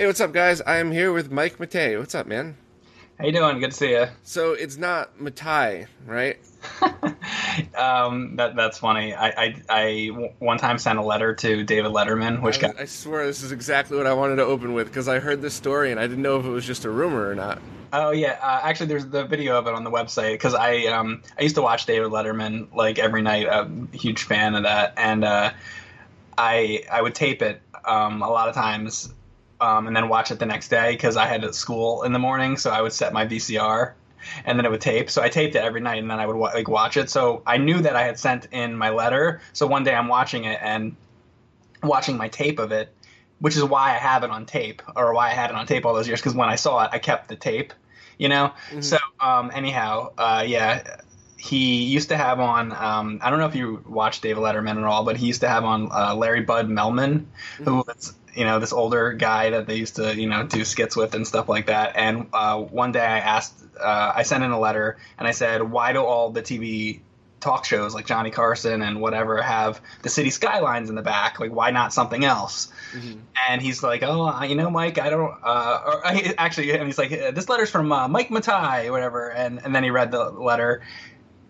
Hey, what's up, guys? I am here with Mike Matei. What's up, man? How you doing? Good to see you. So it's not Matai, right? um, that that's funny. I, I, I one time sent a letter to David Letterman, which I, got. I swear this is exactly what I wanted to open with because I heard this story and I didn't know if it was just a rumor or not. Oh yeah, uh, actually, there's the video of it on the website because I um I used to watch David Letterman like every night. I'm a huge fan of that, and uh, I I would tape it um a lot of times um, and then watch it the next day because I had school in the morning. So I would set my VCR, and then it would tape. So I taped it every night, and then I would like watch it. So I knew that I had sent in my letter. So one day I'm watching it and watching my tape of it, which is why I have it on tape, or why I had it on tape all those years. Because when I saw it, I kept the tape. You know. Mm-hmm. So um, anyhow, uh, yeah he used to have on um, I don't know if you watched David Letterman at all, but he used to have on uh, Larry Bud Melman, mm-hmm. who was you know this older guy that they used to you know do skits with and stuff like that. And uh, one day I asked, uh, I sent in a letter and I said, why do all the TV talk shows like Johnny Carson and whatever have the city skylines in the back? Like why not something else? Mm-hmm. And he's like, oh, you know, Mike, I don't. Uh, or actually, and he's like, this letter's from uh, Mike Matai or whatever. And and then he read the letter.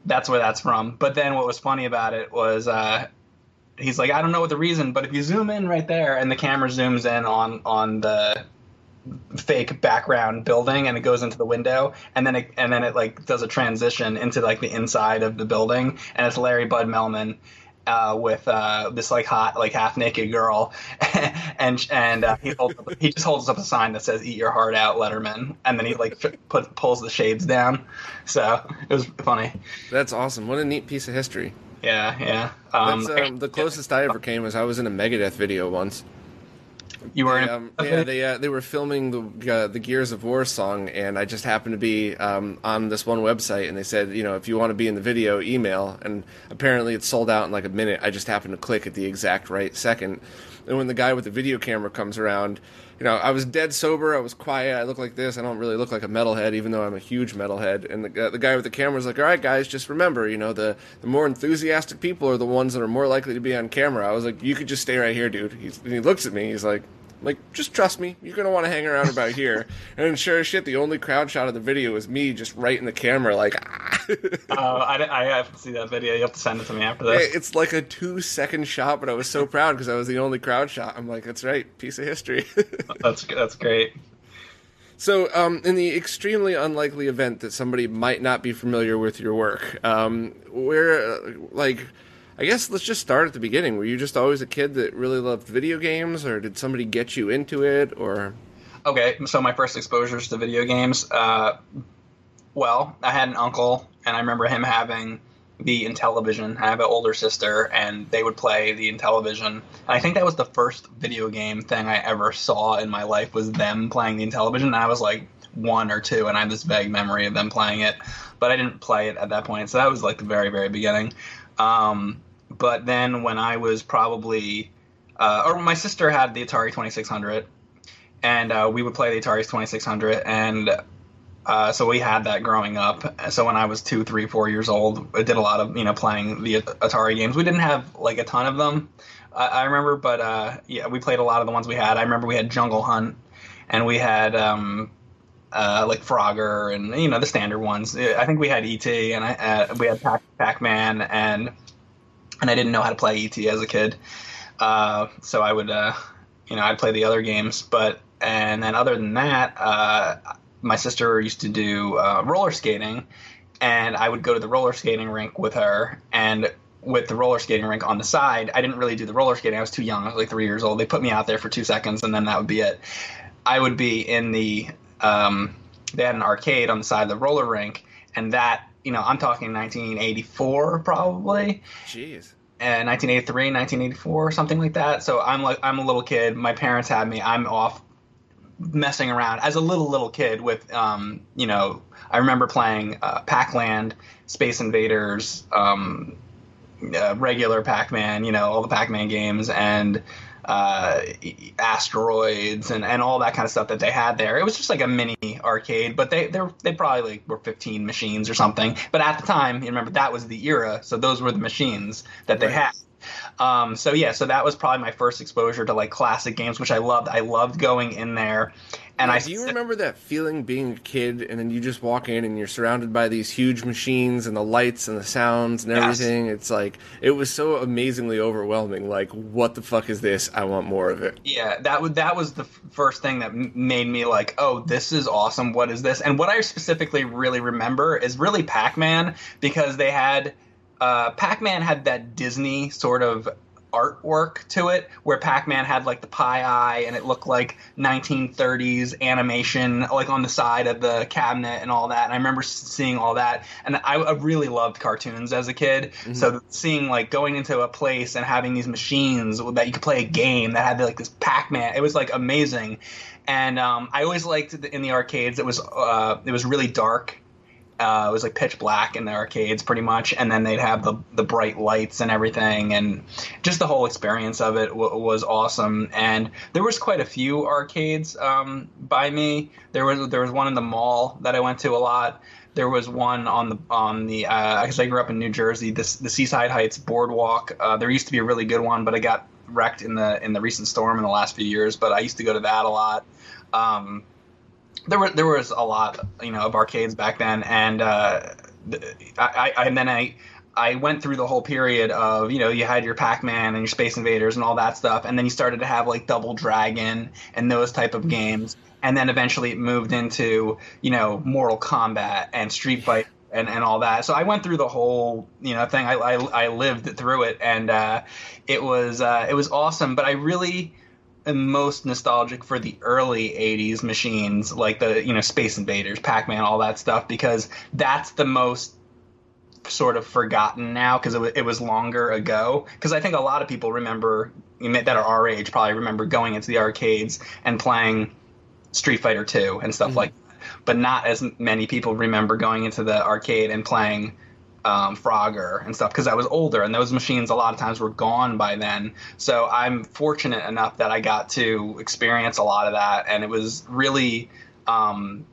That's where that's from. But then what was funny about it was uh, he's like, I don't know what the reason, but if you zoom in right there and the camera zooms in on on the fake background building and it goes into the window and then it and then it like does a transition into like the inside of the building and it's Larry Bud Melman uh, with uh, this like hot like half naked girl and and uh, he holds up, he just holds up a sign that says "Eat your heart out, Letterman," and then he like put pulls the shades down. So it was funny. That's awesome. What a neat piece of history. Yeah, yeah. Um, um, the closest I ever came was I was in a Megadeth video once. You were they, um, yeah, they uh, they were filming the uh, the Gears of War song, and I just happened to be um, on this one website, and they said, you know, if you want to be in the video, email. And apparently, it sold out in like a minute. I just happened to click at the exact right second, and when the guy with the video camera comes around, you know, I was dead sober. I was quiet. I look like this. I don't really look like a metalhead, even though I'm a huge metalhead. And the, uh, the guy with the camera was like, "All right, guys, just remember, you know, the the more enthusiastic people are the ones that are more likely to be on camera." I was like, "You could just stay right here, dude." He's, he looks at me. He's like, like, just trust me. You're gonna want to hang around about here. And sure as shit, the only crowd shot of the video was me just right in the camera, like. Oh, I, I have to see that video. You have to send it to me after this. It's like a two second shot, but I was so proud because I was the only crowd shot. I'm like, that's right, piece of history. that's that's great. So, um, in the extremely unlikely event that somebody might not be familiar with your work, um, where, uh, like I guess let's just start at the beginning. Were you just always a kid that really loved video games, or did somebody get you into it, or? Okay, so my first exposures to video games. Uh, well, I had an uncle, and I remember him having the Intellivision. I have an older sister, and they would play the Intellivision. And I think that was the first video game thing I ever saw in my life was them playing the Intellivision. And I was like one or two, and I have this vague memory of them playing it, but I didn't play it at that point. So that was like the very, very beginning. Um, but then when I was probably, uh, or my sister had the Atari 2600, and uh, we would play the Atari 2600, and uh, so we had that growing up. So when I was two, three, four years old, I did a lot of you know playing the Atari games. We didn't have like a ton of them, I, I remember, but uh, yeah, we played a lot of the ones we had. I remember we had Jungle Hunt, and we had. Um, uh, like Frogger and you know the standard ones. I think we had ET and I, uh, we had Pac Man and and I didn't know how to play ET as a kid. Uh, so I would, uh, you know, I'd play the other games. But and then other than that, uh, my sister used to do uh, roller skating, and I would go to the roller skating rink with her. And with the roller skating rink on the side, I didn't really do the roller skating. I was too young. I was like three years old. They put me out there for two seconds, and then that would be it. I would be in the um, they had an arcade on the side of the roller rink, and that you know I'm talking 1984 probably. Jeez. And 1983, 1984, something like that. So I'm like I'm a little kid. My parents had me. I'm off messing around as a little little kid with um, you know I remember playing uh, Pac-Land, Space Invaders, um, uh, regular Pac-Man, you know all the Pac-Man games, and uh, asteroids and, and all that kind of stuff that they had there. It was just like a mini arcade, but they they they probably like were 15 machines or something. But at the time, you remember that was the era, so those were the machines that they Right. had. Um, so yeah, so that was probably my first exposure to like classic games, which I loved. I loved going in there, and Yeah, I do you remember that feeling being a kid and then you just walk in and you're surrounded by these huge machines and the lights and the sounds and Yes. everything? It's like it was so amazingly overwhelming. Like, what the fuck is this? I want more of it. Yeah, that was that was the f- first thing that m- made me like, oh, this is awesome. What is this? And what I specifically really remember is really Pac-Man because they had uh, Pac-Man had that Disney sort of artwork to it where Pac-Man had like the pie eye and it looked like 1930s animation like on the side of the cabinet and all that. And I remember seeing all that and I, I really loved cartoons as a kid. So seeing like going into a place and having these machines that you could play a game that had like this Pac-Man it was like amazing. And um, I always liked the, in the arcades it was uh, it was really dark uh, it was like pitch black in the arcades, pretty much, and then they'd have the the bright lights and everything, and just the whole experience of it w- was awesome. And there was quite a few arcades um, by me. There was there was one in the mall that I went to a lot. There was one on the on the because I grew up in New Jersey, this the Seaside Heights Boardwalk. Uh, there used to be a really good one, but it got wrecked in the in the recent storm in the last few years. But I used to go to that a lot. Um, there were there was a lot you know of arcades back then and uh I, I and then i i went through the whole period of you know you had your pac-man and your space invaders and all that stuff and then you started to have like double dragon and those type of games and then eventually it moved into you know mortal kombat and street fight and, and all that. So I went through the whole you know thing. I, I, I lived through it, and uh, it was uh, it was awesome. But I really most nostalgic for the early 80s machines like the you know space invaders pac-man all that stuff because that's the most sort of forgotten now because it, wa- it was longer ago. Because i think a lot of people remember that are our age probably remember going into the arcades and playing street fighter 2 and stuff mm-hmm. like that. But not as many people remember going into the arcade and playing um, Frogger and stuff because I was older and those machines a lot of times were gone by then. So I'm fortunate enough that I got to experience a lot of that, and it was really. Um,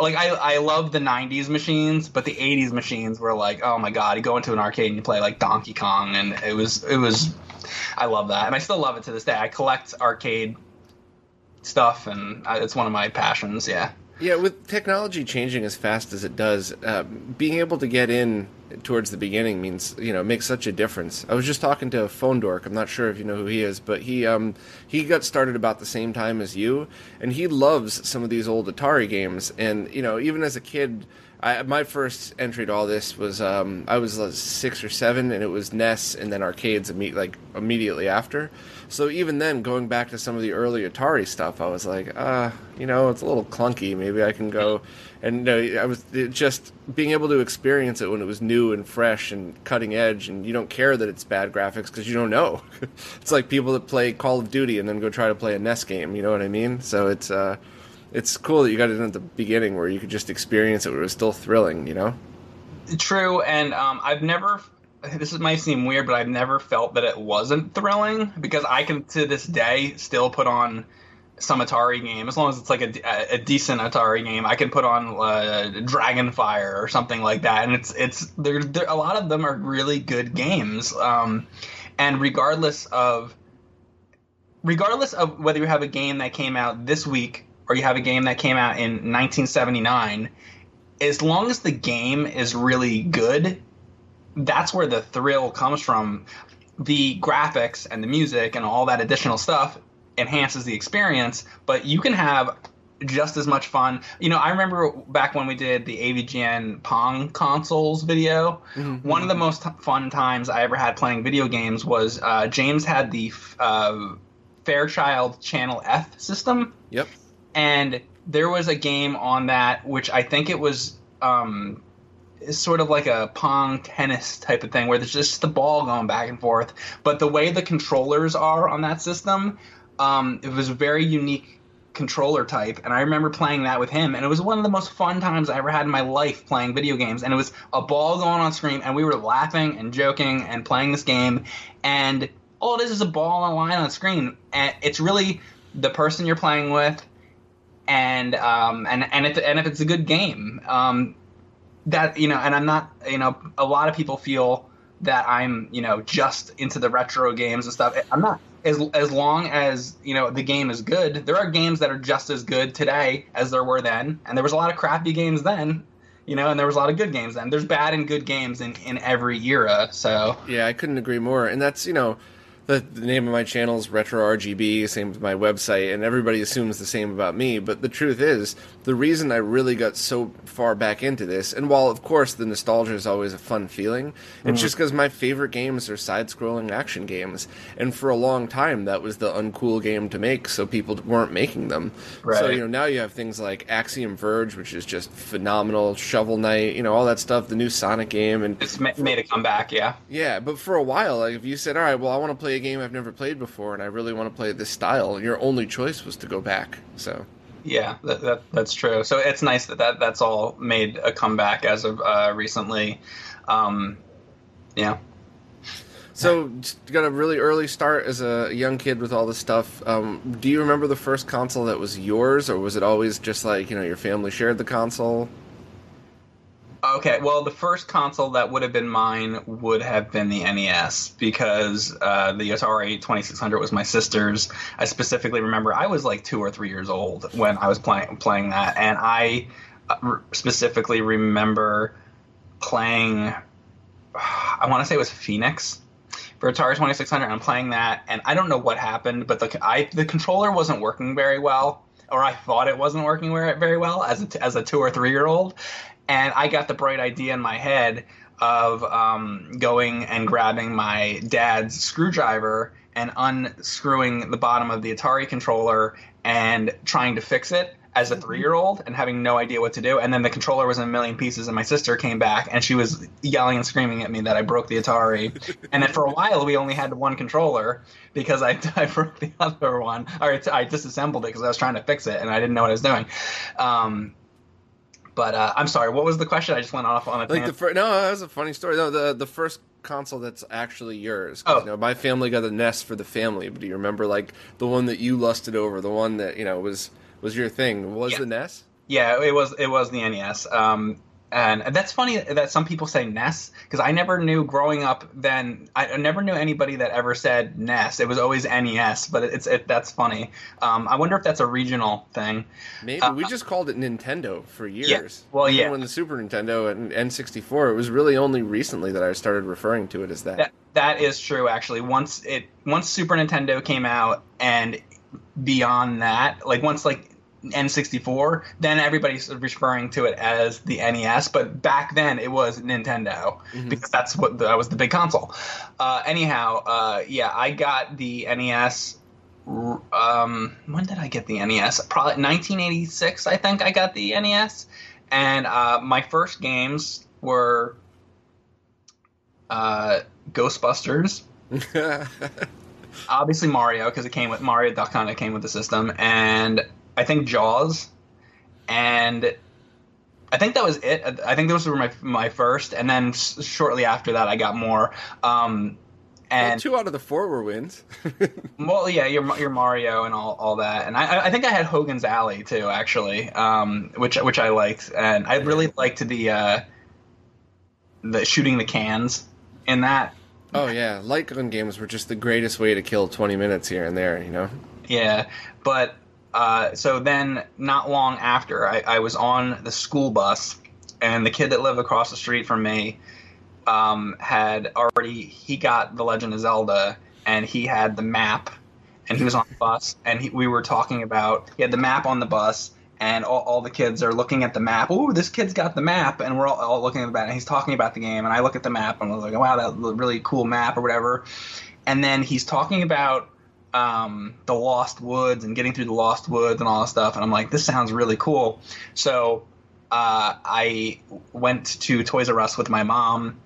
like I, I love the '90s machines, but the '80s machines were like, oh my god! You go into an arcade and you play like Donkey Kong, and it was, it was, I love that, and I still love it to this day. I collect arcade stuff, and I, it's one of my passions. Yeah. Yeah, with technology changing as fast as it does, uh, being able to get in towards the beginning means you know makes such a difference. I was just talking to Phone Dork. I'm not sure if you know who he is, but he um, he got started about the same time as you, and he loves some of these old Atari games. And you know, even as a kid, I, my first entry to all this was um, I was uh, six or seven, and it was NES and then arcades imme- like immediately after. So even then, going back to some of the early Atari stuff, I was like, ah, you know, it's a little clunky. Maybe I can go. And uh, I was just being able to experience it when it was new and fresh and cutting edge, and you don't care that it's bad graphics because you don't know. it's like people that play Call of Duty and then go try to play a NES game. You know what I mean? So it's uh, it's cool that you got it at the beginning where you could just experience it, where it was still thrilling. You know? True, and um, I've never. This is- might seem weird, but I've never felt that it wasn't thrilling because I can to this day still put on some Atari game as long as it's like a, a decent Atari game. I can put on uh, Dragonfire or something like that, and it's it's there. a lot of them are really good games, um, and regardless of regardless of whether you have a game that came out this week or you have a game that came out in 1979 as long as the game is really good, that's where the thrill comes from. The graphics and the music and all that additional stuff enhances the experience, but you can have just as much fun. You know, I remember back when we did the AVGN Pong consoles video. One of the most fun times I ever had playing video games was uh, James had the uh, Fairchild Channel F system Yep. and there was a game on that which I think it was um, sort of like a pong tennis type of thing where there's just the ball going back and forth. But the way the controllers are on that system, um, it was a very unique controller type. And I remember playing that with him, and it was one of the most fun times I ever had in my life playing video games. And it was a ball going on screen, and we were laughing and joking and playing this game. And all it is is a ball on a line on screen, and it's really the person you're playing with. And um, and and if and if it's a good game, um, that you know, and I'm not, you know, a lot of people feel that I'm, you know, just into the retro games and stuff. I'm not. As as long as you know the game is good, there are games that are just as good today as there were then, and there was a lot of crappy games then. You know, and there was a lot of good games then. There's bad and good games in in every era. So yeah, I couldn't agree more. And that's you know the, the, name of my channel is Retro RGB, same with my website, and everybody assumes the same about me. But the truth is, the reason I really got so far back into this, and while of course the nostalgia is always a fun feeling, mm-hmm. it's just because my favorite games are side-scrolling action games, and for a long time that was the uncool game to make, so people weren't making them. Right. So you know now you have things like Axiom Verge, which is just phenomenal, Shovel Knight, you know all that stuff, the new Sonic game, and it's made a comeback, yeah. Yeah, but for a while, like if you said, all right, well I want to play a game I've never played before, and I really want to play this style. And Your only choice was to go back. So. Yeah, that, that, that's true. So it's nice that, that that's all made a comeback as of uh, recently. Um, yeah. So got a really early start as a young kid with all this stuff. Um, do you remember the first console that was yours, or was it always just like you know your family shared the console? Okay, well, the first console that would have been mine would have been the NES because uh, the Atari 2600 was my sister's. I specifically remember I was like two or three years old when I was playing playing that, and I uh, specifically remember playing. I want to say it was Phoenix for Atari 2600. I'm playing that, and I don't know what happened, but the I the controller wasn't working very well or I thought it wasn't working very well as a, as a two or three year old, and I got the bright idea in my head of um, going and grabbing my dad's screwdriver and unscrewing the bottom of the Atari controller and trying to fix it as a mm-hmm. three year old and having no idea what to do. And then the controller was in a million pieces, and my sister came back and she was yelling and screaming at me that I broke the Atari. and then for a while, we only had one controller because I, I broke the other one, or I disassembled it because I was trying to fix it and I didn't know what I was doing. Um, but uh, I'm sorry. What was the question? I just went off on a like the fir- no, that was a funny story. No, the the first console that's actually yours. Oh. You know, my family got a NES for the family. But do you remember like the one that you lusted over? The one that you know was was your thing? Was yeah. the NES? Yeah, it was. It was the NES. Um, and that's funny that some people say NES because I never knew growing up. Then I never knew anybody that ever said NES. It was always NES, but it's it, that's funny. Um, I wonder if that's a regional thing. Maybe uh, we just called it Nintendo for years. Yeah. Well, Even yeah. When the Super Nintendo and N64, it was really only recently that I started referring to it as that. that that is true, actually. Once it once Super Nintendo came out and beyond that, like once like N64, then everybody's referring to it as the NES. But back then, it was Nintendo mm-hmm. because that's what the, that was the big console. Uh, anyhow, uh, yeah, I got the NES. Um, when did I get the NES? Probably 1986. I think I got the NES, and uh, my first games were uh, Ghostbusters. Obviously Mario because it came with Mario Duck Hunt. It came with the system, and I think Jaws, and I think that was it. I think those were my my first, and then shortly after that, I got more. Um, and well, two out of the four were wins. well, yeah, your your Mario and all, all that, and I I think I had Hogan's Alley too, actually, um, which which I liked, and I really liked the uh, the shooting the cans in that. Oh yeah, light gun games were just the greatest way to kill twenty minutes here and there, you know. Yeah, but uh, so then, not long after, I, I, was on the school bus, and the kid that lived across the street from me um, had already he got the Legend of Zelda, and he had the map, and he was on the bus, and he, we were talking about he had the map on the bus. And all, all the kids are looking at the map. Oh, this kid's got the map, and we're all, all looking at the map. And he's talking about the game, and I look at the map, and I was like, "Wow, that really cool map," or whatever. And then he's talking about um, the Lost Woods and getting through the Lost Woods and all that stuff. And I'm like, this sounds really cool. So uh, I went to Toys R Us with my mom.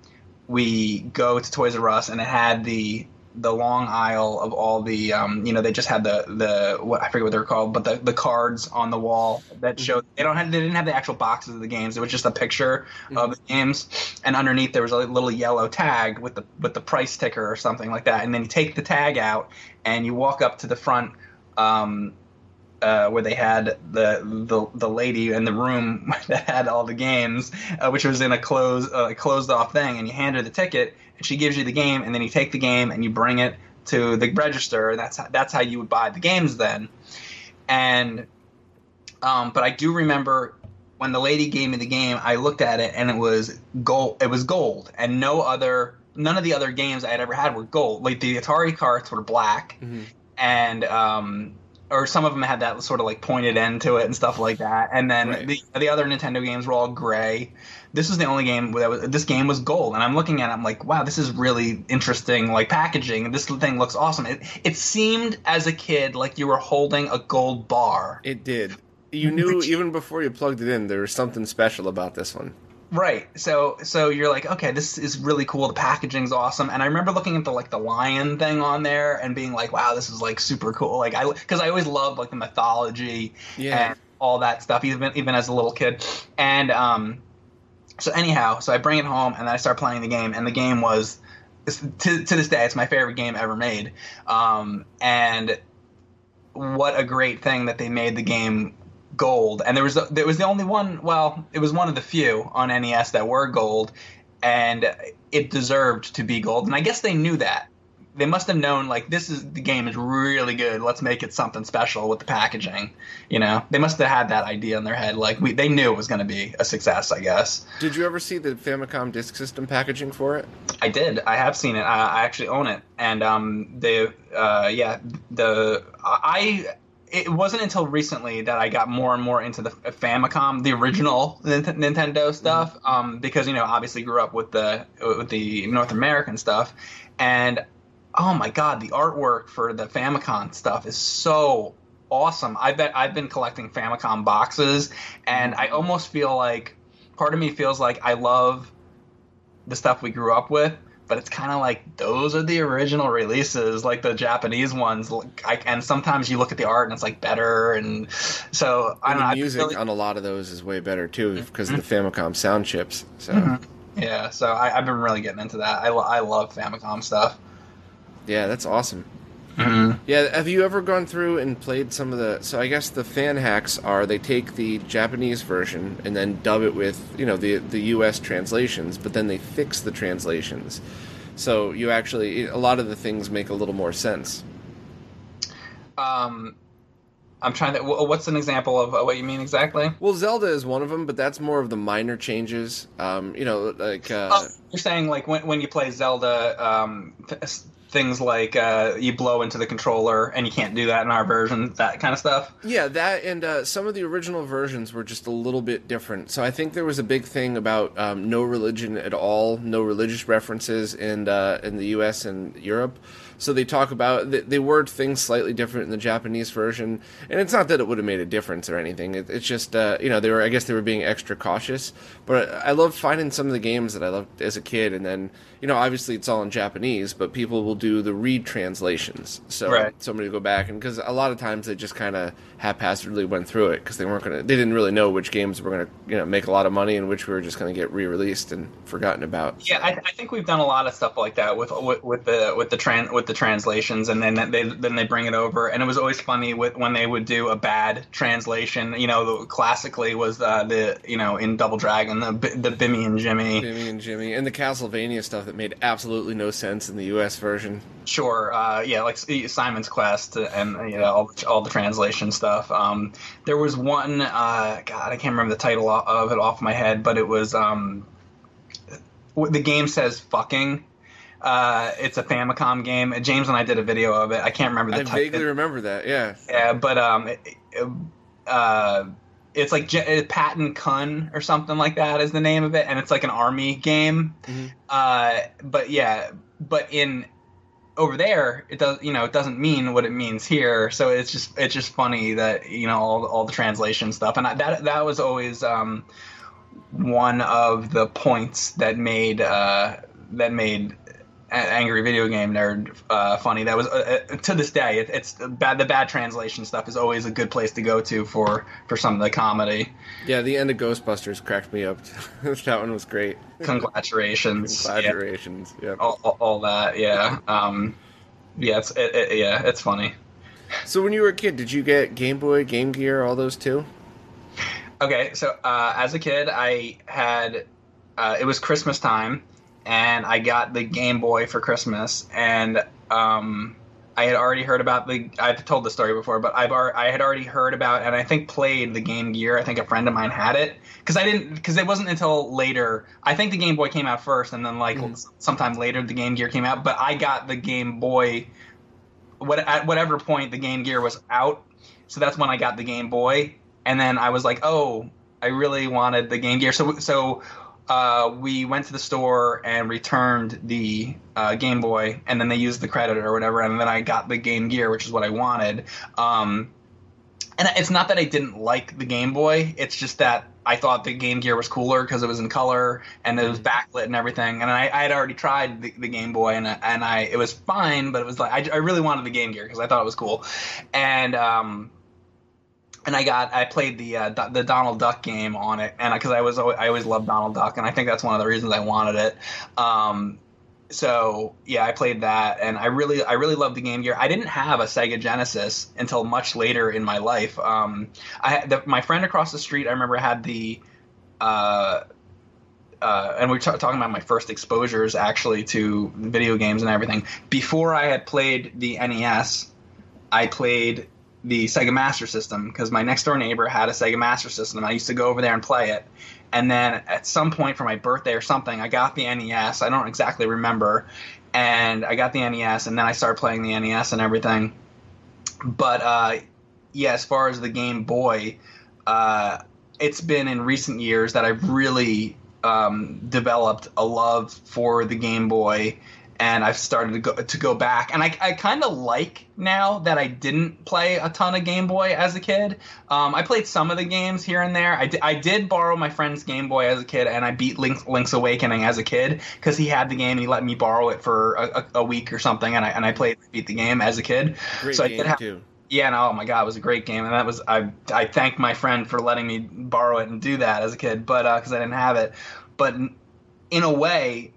We go to Toys R Us and it had the the long aisle of all the um, you know they just had the the what I forget what they're called but the, the cards on the wall that showed they don't have they didn't have the actual boxes of the games it was just a picture mm-hmm. of the games and underneath there was a little yellow tag with the with the price ticker or something like that and then you take the tag out and you walk up to the front um, uh, where they had the, the the lady in the room that had all the games, uh, which was in a closed uh, closed off thing, and you hand her the ticket, and she gives you the game, and then you take the game and you bring it to the register, and that's how, that's how you would buy the games then. And um, but I do remember when the lady gave me the game, I looked at it and it was gold. It was gold, and no other none of the other games I had ever had were gold. Like the Atari carts were black, mm-hmm. and um, or some of them had that sort of like pointed end to it and stuff like that. And then right. the the other Nintendo games were all gray. This was the only game that was this game was gold, and I'm looking at it, I'm like, wow, this is really interesting, like packaging. This thing looks awesome. It it seemed as a kid like you were holding a gold bar. It did. You knew even before you plugged it in, there was something special about this one. Right. So so you're like, okay, this is really cool. The packaging's awesome. And I remember looking at the like the lion thing on there and being like, wow, this is like super cool. Like I because I always loved like the mythology yeah. and all that stuff, even even as a little kid. And um, so anyhow, so I bring it home and then I start playing the game, and the game was to to this day, it's my favorite game ever made. Um, and what a great thing that they made the game gold, and there was the, there was the only one. Well, it was one of the few on NES that were gold, and it deserved to be gold. And I guess they knew that. They must have known like this is the game is really good. Let's make it something special with the packaging. You know, they must have had that idea in their head. Like we, they knew it was going to be a success. I guess. Did you ever see the Famicom Disk System packaging for it? I did. I have seen it. I, I actually own it, and um, the uh, yeah, the I it wasn't until recently that I got more and more into the Famicom, the original Nintendo stuff, mm-hmm. um, because you know obviously grew up with the with the North American stuff, and oh my god, the artwork for the Famicom stuff is so awesome. I bet I've been collecting Famicom boxes, and I almost feel like part of me feels like I love the stuff we grew up with but it's kind of like those are the original releases, like the Japanese ones. Like, and sometimes you look at the art and it's like better, and so I don't know. Music really... on a lot of those is way better too because mm-hmm. of the. Famicom sound chips. So mm-hmm. yeah, so I, have been really getting into that. I, I love Famicom stuff. Yeah, that's awesome. Mm-hmm. Yeah, have you ever gone through and played some of the? So I guess the fan hacks are they take the Japanese version and then dub it with you know the the U.S. translations, but then they fix the translations, so you actually a lot of the things make a little more sense. Um, I'm trying to. What's an example of what you mean exactly? Well, Zelda is one of them, but that's more of the minor changes. Um, you know, like uh, oh, you're saying, like when when you play Zelda, um, things like uh, you blow into the controller and you can't do that in our version that kind of stuff? Yeah that and uh, some of the original versions were just a little bit different. So i think there was a big thing about um, no religion at all no religious references in, uh, in the us and europe so they talk about they, they word things slightly different in the Japanese version, and it's not that it would have made a difference or anything. It, it's just uh, you know they were I guess they were being extra cautious. But I love finding some of the games that I loved as a kid, and then you know obviously it's all in Japanese, but people will do the read translations. So right. somebody will go back and because a lot of times they just kind of haphazardly went through it because they weren't gonna they didn't really know which games were gonna you know make a lot of money and which were just gonna get re-released and forgotten about. Yeah, I, I think we've done a lot of stuff like that with with, with the with the trans with the translations, and then they then they bring it over, and it was always funny with when they would do a bad translation. You know, classically was uh, the you know in Double Dragon the the Bimmy and Jimmy, Bimmy and Jimmy, and the Castlevania stuff that made absolutely no sense in the U.S. version. Sure, uh, yeah, like Simon's Quest and you know all, all the translation stuff. Um, there was one, uh, God, I can't remember the title of it off my head, but it was um, the game says "fucking." Uh, it's a Famicom game. James and I did a video of it. I can't remember the. I vaguely it, remember that. Yeah. Yeah, but um, it, it, uh, it's like J- Patton Kun or something like that is the name of it, and it's like an army game. Mm-hmm. Uh, but yeah, but in over there it does you know it doesn't mean what it means here so it's just it's just funny that you know all, all the translation stuff and I, that that was always um, one of the points that made uh, that made angry video game nerd uh, funny. That was uh, uh, to this day it, it's bad the bad translation stuff is always a good place to go to for for some of the comedy. Yeah the end of ghostbusters cracked me up. That one was great. Congratulations. Congratulations yeah, all, all, all, that yeah. Um yeah it's it, it, yeah it's funny. So when you were a kid did you get game boy game gear all those too? Okay so uh, as a kid i had uh, it was christmas time and I got the Game Boy for Christmas, and um, I had already heard about the. I've told the story before, but I've I had already heard about and I think played the Game Gear. I think a friend of mine had it because I didn't because it wasn't until later. I think the Game Boy came out first, and then like mm. sometime later the Game Gear came out. But I got the Game Boy. What at whatever point the Game Gear was out, so that's when I got the Game Boy, and then I was like, oh, I really wanted the Game Gear. So so uh, we went to the store and returned the uh, Game Boy, and then they used the credit or whatever, and then I got the Game Gear, which is what I wanted. Um, and it's not that I didn't like the Game Boy; it's just that I thought the Game Gear was cooler because it was in color and it was mm-hmm. backlit and everything. And I, I had already tried the, the, Game Boy, and and I it was fine, but it was like I, I really wanted the Game Gear because I thought it was cool, and um, and I got I played the uh, the Donald Duck game on it, and because I was I always loved Donald Duck, and I think that's one of the reasons I wanted it. Um, so yeah, I played that, and I really I really loved the Game Gear. I didn't have a Sega Genesis until much later in my life. Um, I the, my friend across the street, I remember had the. Uh, uh, and we are t- talking about my first exposures actually to video games and everything. Before I had played the NES, I played the Sega Master System because my next door neighbor had a Sega Master System. I used to go over there and play it. And then at some point for my birthday or something, I got the NES. I don't exactly remember. And I got the NES, and then I started playing the NES and everything. But uh, yeah, as far as the Game Boy, uh, it's been in recent years that I've really um, developed a love for the Game Boy and I've started to go to go back, and I, I kind of like now that I didn't play a ton of Game Boy as a kid. Um, I played some of the games here and there. I, d- I did borrow my friend's Game Boy as a kid, and I beat Link's, Link's Awakening as a kid because he had the game and he let me borrow it for a, a, week or something, and I and I played beat the game as a kid. Great so I did have, too. Yeah, no, oh my god, it was a great game, and that was I I thank my friend for letting me borrow it and do that as a kid, but because uh, I didn't have it, but in a way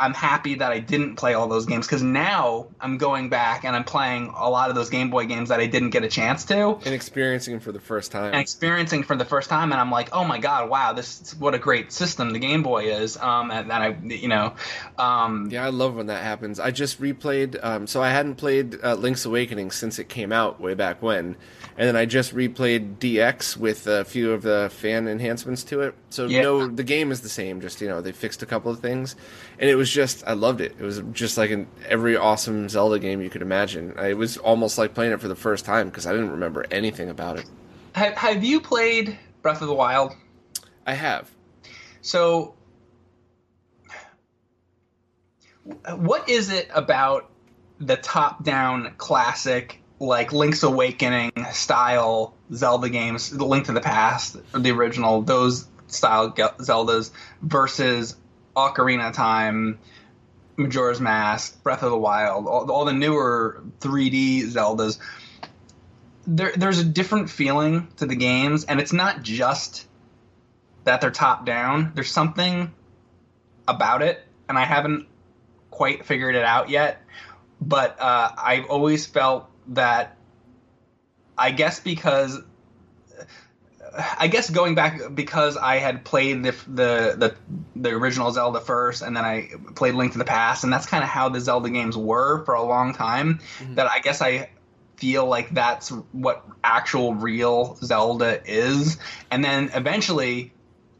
I'm happy that I didn't play all those games because now I'm going back and I'm playing a lot of those Game Boy games that I didn't get a chance to and experiencing them for the first time. And experiencing for the first time, and I'm like, oh my god, wow, this what a great system the Game Boy is. Um, and, and I, you know, um, yeah, I love when that happens. I just replayed. Um, so I hadn't played uh, Link's Awakening since it came out way back when and then I just replayed DX with a few of the fan enhancements to it. So yeah. no, the game is the same. Just you know, they fixed a couple of things, and it was just I loved it. It was just like an every awesome Zelda game you could imagine. It was almost like playing it for the first time because I didn't remember anything about it. Have, have you played Breath of the Wild? I have. So, what is it about the top-down classic like Link's Awakening style Zelda games, The Link to the Past, the original, those style Zeldas versus Ocarina of Time, Majora's Mask, Breath of the Wild, all, all the newer 3D Zeldas. There, there's a different feeling to the games, and it's not just that they're top down. There's something about it, and I haven't quite figured it out yet. But uh, I've always felt that I guess because I guess going back because I had played the, the the the, original Zelda first, and then I played Link to the Past, and that's kind of how the Zelda games were for a long time. Mm-hmm. That I guess I feel like that's what actual real Zelda is. And then eventually,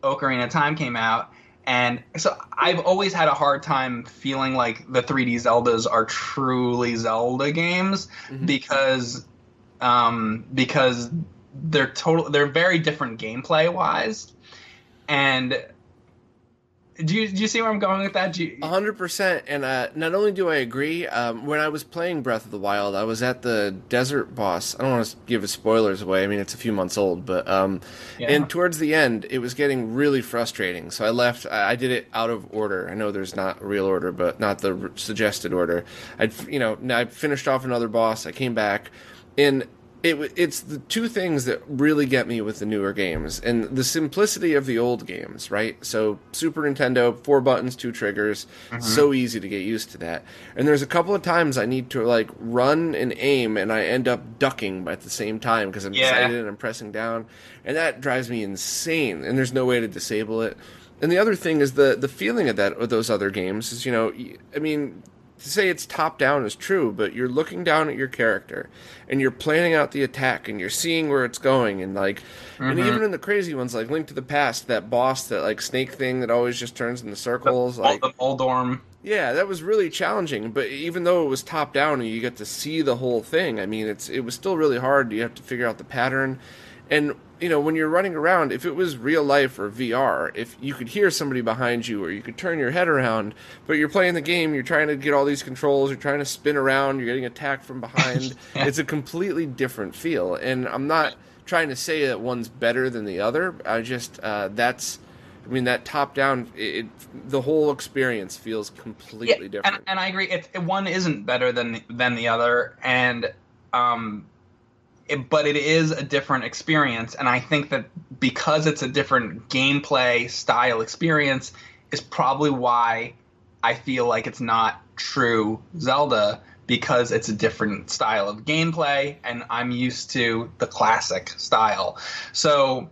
Ocarina of Time came out, and so I've always had a hard time feeling like the 3D Zeldas are truly Zelda games mm-hmm. because um, because they're total they're very different gameplay wise and do you do you see where I'm going with that? Do hundred percent. And uh, not only do I agree, um, when I was playing Breath of the Wild, I was at the desert boss. I don't want to give spoilers away. I mean, it's a few months old, but um, Yeah. and towards the end, it was getting really frustrating. So I left. I I did it out of order. I know there's not real order, but not the r- suggested order. I'd you know I finished off another boss. I came back, and it it's the two things that really get me with the newer games and the simplicity of the old games, right? So Super Nintendo, four buttons, two triggers, mm-hmm. so easy to get used to that. And there's a couple of times I need to like run and aim, and I end up ducking at the same time because I'm Yeah. excited and I'm pressing down, and that drives me insane. And there's no way to disable it. And the other thing is the the feeling of that of those other games is you know I mean to say it's top down is true, but you're looking down at your character and you're planning out the attack and you're seeing where it's going and like and mm-hmm. even in the crazy ones like Link to the Past, that boss, that like snake thing that always just turns in the circles, like the Moldorm. yeah, that was really challenging. But even though it was top down and you get to see the whole thing, I mean, it's it was still really hard. You have to figure out the pattern, and you know when you're running around, if it was real life or VR, if you could hear somebody behind you or you could turn your head around, but you're playing the game, you're trying to get all these controls, you're trying to spin around, you're getting attacked from behind. It's a completely different feel, and I'm not trying to say that one's better than the other. I just uh, that's. I mean that top down, it, the whole experience feels completely different. And, and I agree. It- one isn't better than than the other, and um, it, but it is a different experience. And I think that because it's a different gameplay style experience, is probably why I feel like it's not true Zelda because it's a different style of gameplay, and I'm used to the classic style. So.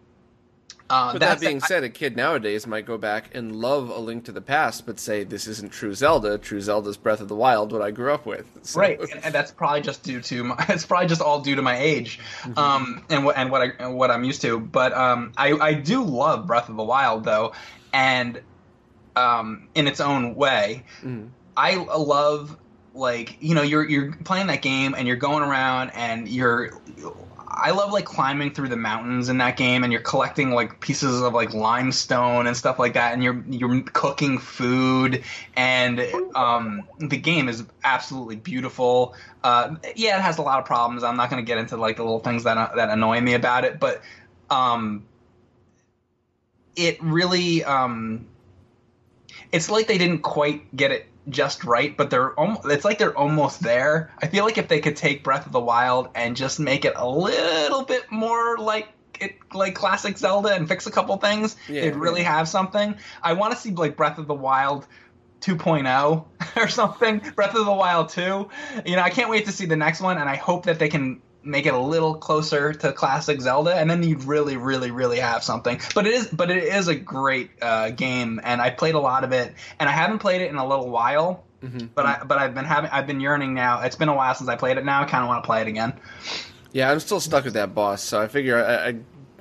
Uh, But that being said, a kid nowadays might go back and love A Link to the Past, but say this isn't true Zelda. True Zelda's Breath of the Wild, what I grew up with. So- right and, and that's probably just due to my, it's probably just all due to my age um and what and what i and what i'm used to but um i i do love breath of the wild though and um in its own way i love like you know you're you're playing that game and you're going around and you're I love like climbing through the mountains in that game, and you're collecting like pieces of like limestone and stuff like that, and you're you're cooking food, and um, the game is absolutely beautiful. Uh, yeah, it has a lot of problems. I'm not going to get into like the little things that that annoy me about it, but um, it really um, it's like they didn't quite get it just right, but they're almost, it's like they're almost there. I feel like if they could take Breath of the Wild and just make it a little bit more like it like classic Zelda and fix a couple things, Yeah, they'd really yeah. have something. I want to see like Breath of the Wild 2.0 or something. Breath of the Wild 2. You know, I can't wait to see the next one and I hope that they can make it a little closer to classic Zelda and then you'd really really really have something. But it is but it is a great uh, game and I played a lot of it and I haven't played it in a little while. But I but I've been having I've been yearning now. It's been a while since I played it now. I kind of want to play it again. Yeah, I'm still stuck with that boss, so I figure I, I,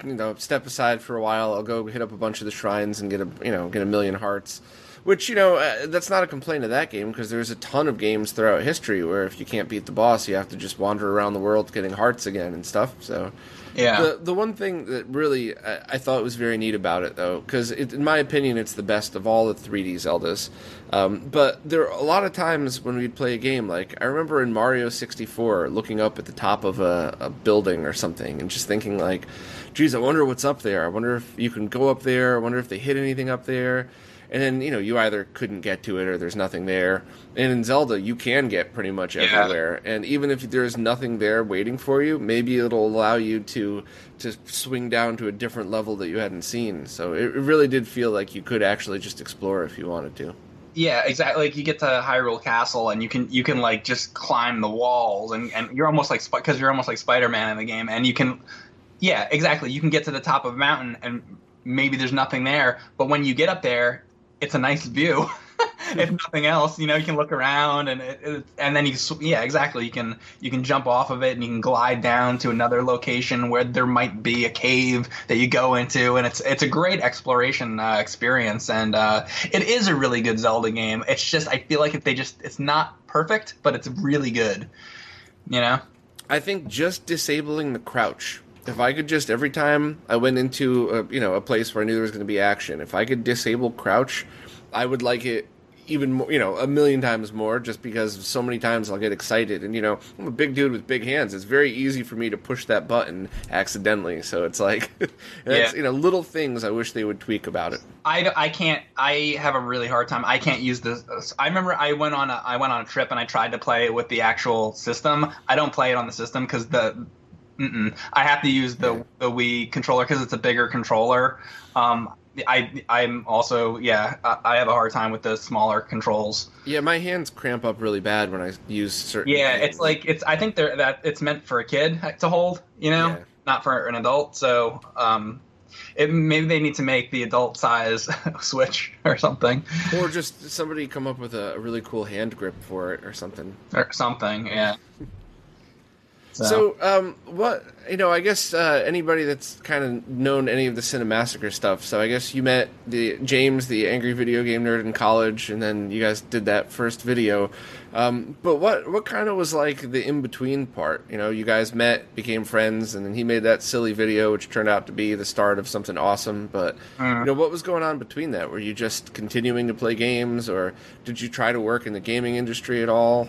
you know, step aside for a while. I'll go hit up a bunch of the shrines and get a, you know, get a million hearts. Which you know, uh, that's not a complaint of that game because there's a ton of games throughout history where if you can't beat the boss, you have to just wander around the world getting hearts again and stuff. So, Yeah. The the one thing that really I, I thought was very neat about it though, because in my opinion, it's the best of all the 3D Zeldas. Um, but there are a lot of times when we'd play a game, like I remember in Mario 64, looking up at the top of a, a building or something, and just thinking like, "Geez, I wonder what's up there. I wonder if you can go up there. I wonder if they hit anything up there." And then you know you either couldn't get to it or there's nothing there. And in Zelda, you can get pretty much everywhere. And even if there's nothing there waiting for you, maybe it'll allow you to to swing down to a different level that you hadn't seen. So it, it really did feel like you could actually just explore if you wanted to. Yeah, exactly. Like you get to Hyrule Castle and you can you can like just climb the walls and, and you're almost like because you're almost like Spider Man in the game and you can, yeah, exactly. You can get to the top of a mountain and maybe there's nothing there, but when you get up there, it's a nice view. if nothing else, you know, you can look around and it, it, and then you sw- yeah, exactly. You can you can jump off of it and you can glide down to another location where there might be a cave that you go into, and it's it's a great exploration uh, experience, and uh, it is a really good Zelda game. It's just I feel like if they just it's not perfect, but it's really good. You know. I think just disabling the crouch. If I could just every time I went into a, you know a place where I knew there was going to be action, if I could disable crouch, I would like it even more, you know, a million times more just because so many times I'll get excited. And, you know, I'm a big dude with big hands. It's very easy for me to push that button accidentally. So it's like, yeah. you know, little things I wish they would tweak about it. I, I can't, I have a really hard time. I can't use this. I remember I went on a, I went on a trip and I tried to play it with the actual system. I don't play it on the system because the, Mm-mm. I have to use the the Wii controller because it's a bigger controller. Um, I I'm also yeah I have a hard time with the smaller controls. Yeah, my hands cramp up really bad when I use certain. Yeah, it's like it's I think they're that it's meant for a kid to hold, you know, yeah. not for an adult. So um, it, maybe they need to make the adult size switch or something, or just somebody come up with a, a really cool hand grip for it or something. Or something, yeah. So, so um, what you know, I guess uh, anybody that's kind of known any of the Cinemassacre stuff. So I guess you met the James, the angry video game nerd, in college, and then you guys did that first video. Um, but what what kind of was like the in between part? You know, you guys met, became friends, and then he made that silly video, which turned out to be the start of something awesome. But mm. you know, what was going on between that? Were you just continuing to play games, or did you try to work in the gaming industry at all?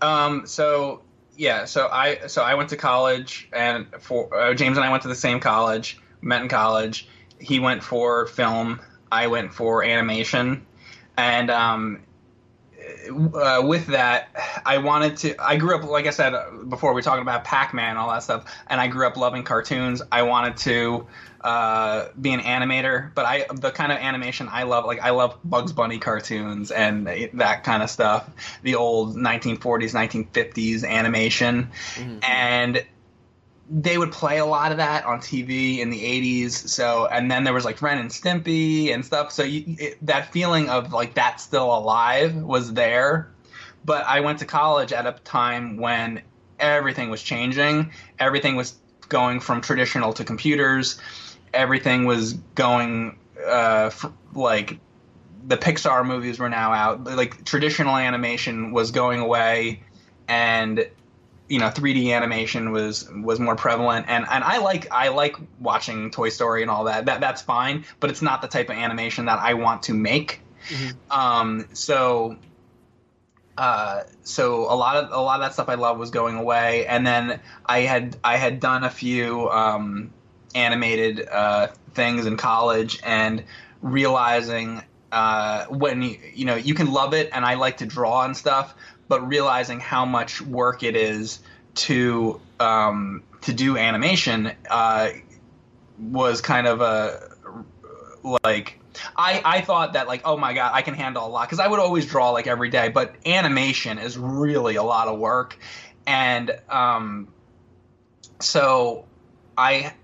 Um, so yeah, so I so I went to college, and for uh, James and I went to the same college, met in college. He went for film, I went for animation, and um, uh, with that, I wanted to. I grew up, like I said before, we are talking about Pac Man, all that stuff, and I grew up loving cartoons. I wanted to uh, be an animator, but I the kind of animation I love, like I love Bugs Bunny cartoons and that kind of stuff, the old 1940s, 1950s animation, mm-hmm. and they would play a lot of that on TV in the 80s. So, and then there was like Ren and Stimpy and stuff. So you, it, that feeling of like that's still alive was there. But I went to college at a time when everything was changing. Everything was going from traditional to computers everything was going uh, like the Pixar movies were now out. Like traditional animation was going away, and you know 3D animation was was more prevalent. And and I like I like watching Toy Story and all that. That that's fine, but it's not the type of animation that I want to make. Mm-hmm. Um, so. Uh, so a lot of a lot of that stuff I love was going away, and then I had I had done a few um, animated uh, things in college and realizing uh, when you, you know you can love it and I like to draw and stuff, but realizing how much work it is to um, to do animation uh, was kind of a like I, I thought that like oh my god I can handle a lot because I would always draw like every day but animation is really a lot of work and um, so I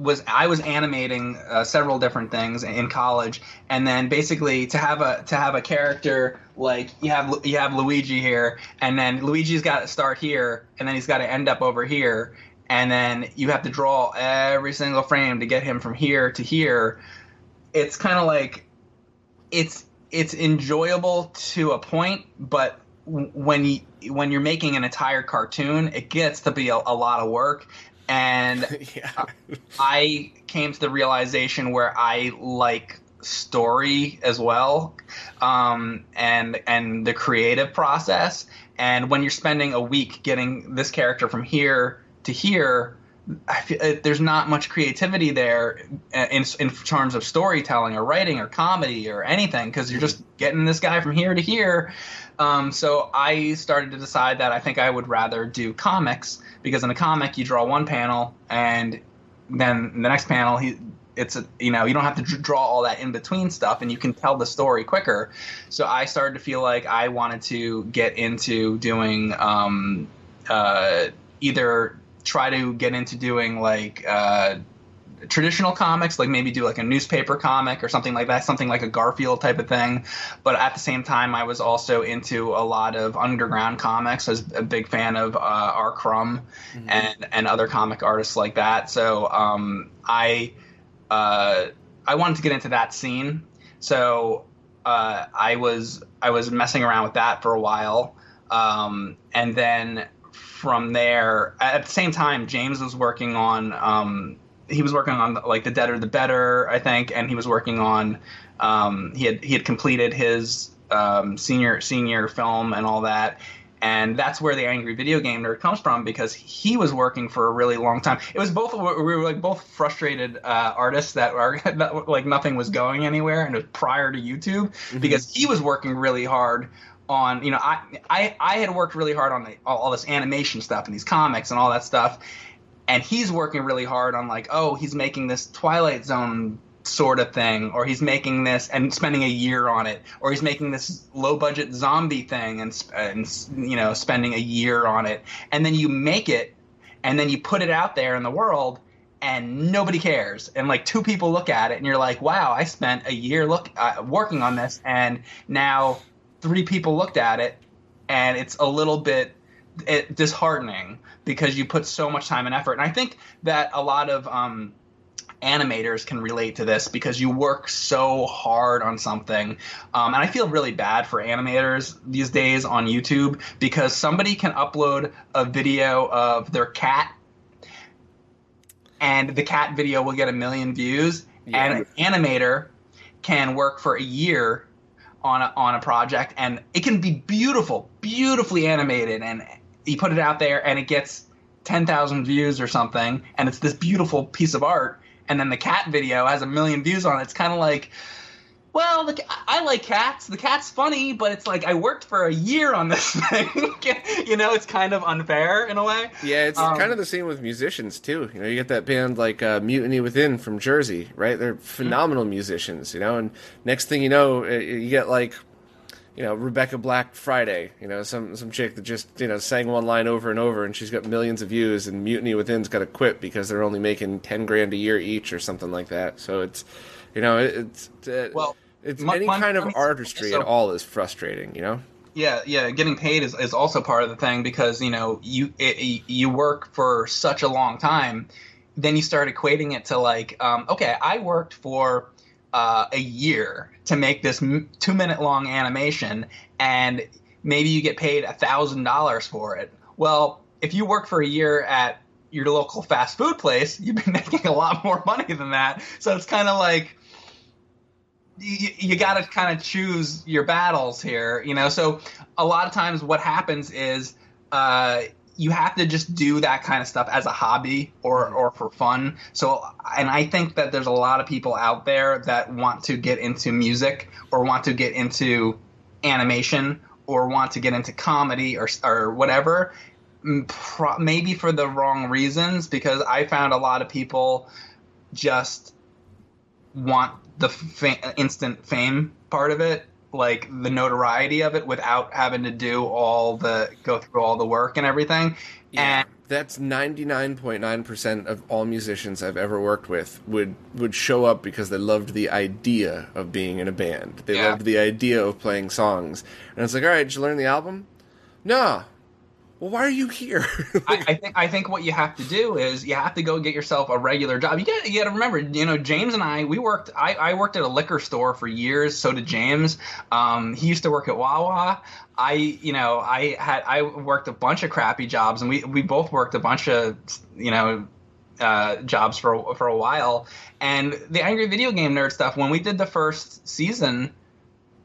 was I was animating uh, several different things in college, and then basically to have a to have a character like you have you have Luigi here, and then Luigi's got to start here, and then he's got to end up over here, and then you have to draw every single frame to get him from here to here. It's kind of like it's it's enjoyable to a point, but when you when you're making an entire cartoon, it gets to be a, a lot of work and yeah. I came to the realization where I like story as well, um, and and the creative process. And when you're spending a week getting this character from here to here, feel, uh, there's not much creativity there uh, in, in terms of storytelling or writing or comedy or anything because you're just getting this guy from here to here. Um, so I started to decide that I think I would rather do comics because in a comic you draw one panel and then the next panel he it's a, you know you don't have to draw all that in between stuff and you can tell the story quicker so i started to feel like i wanted to get into doing um, uh, either try to get into doing like uh, traditional comics, like maybe do like a newspaper comic or something like that, something like a Garfield type of thing. But at the same time, I was also into a lot of underground comics. I was a big fan of uh, R. Crumb mm-hmm. and and other comic artists like that. So um, I uh, I wanted to get into that scene. So uh, I was I was messing around with that for a while, um, and then from there, at the same time, James was working on um, he was working on like the Deader the Better, I think, and he was working on um, he had he had completed his um, senior senior film and all that. And that's where the angry video game nerd comes from because he was working for a really long time. It was both we were like both frustrated uh, artists that are like nothing was going anywhere, and it was prior to YouTube mm-hmm. because he was working really hard on you know I I, I had worked really hard on the, all, all, this animation stuff and these comics and all that stuff, and he's working really hard on like oh he's making this Twilight Zone sort of thing, or he's making this and spending a year on it, or he's making this low budget zombie thing and, and you know spending a year on it, and then you make it, and then you put it out there in the world, and nobody cares, and like two people look at it, and you're like, wow, I spent a year look uh, working on this, and now three people looked at it, and it's a little bit it, disheartening because you put so much time and effort, and I think that a lot of um, animators can relate to this because you work so hard on something. Um, and I feel really bad for animators these days on YouTube because somebody can upload a video of their cat and the cat video will get a million views. Yeah. And an animator can work for a year on a, on a project and it can be beautiful, beautifully animated. And you put it out there and it gets 10,000 views or something. And it's this beautiful piece of art and then the cat video has a million views on it. It's kind of like, well, the, I like cats. The cat's funny, but it's like I worked for a year on this thing. you know, it's kind of unfair in a way. Yeah, it's um, kind of the same with musicians too. You know, you get that band like uh, Mutiny Within from Jersey, right? They're phenomenal mm-hmm. musicians. You know, and next thing you know, uh, you get like you know Rebecca Black Friday, you know some some chick that just you know sang one line over and over, and she's got millions of views, and Mutiny Within's got to quit because they're only making ten grand a year each or something like that. So it's you know it's uh, well it's my, any my, kind of artistry so, at all is frustrating, you know. Yeah, yeah, getting paid is, is also part of the thing because you know you it, you work for such a long time, then you start equating it to like um, okay, I worked for uh, a year to make this two minute long animation and maybe you get paid a thousand dollars for it well if you work for a year at your local fast food place you've been making a lot more money than that so it's kind of like you, you got to kind of choose your battles here you know so a lot of times what happens is uh, you have to just do that kind of stuff as a hobby or mm-hmm. or for fun. So and I think that there's a lot of people out there that want to get into music or want to get into animation or want to get into comedy or or whatever maybe for the wrong reasons because I found a lot of people just want the fa- instant fame part of it like the notoriety of it without having to do all the go through all the work and everything. Yeah, and that's ninety nine point nine percent of all musicians I've ever worked with would would show up because they loved the idea of being in a band. They yeah. loved the idea of playing songs, and it's like, all right, did you learn the album? No, well, why are you here? I, I, think I think what you have to do is you have to go get yourself a regular job. You got you got to remember, you know, James and I we worked. I, I worked at a liquor store for years. So did James. Um, he used to work at Wawa. I you know I had I worked a bunch of crappy jobs, and we we both worked a bunch of you know uh, jobs for for a while. And the angry video game nerd stuff. When we did the first season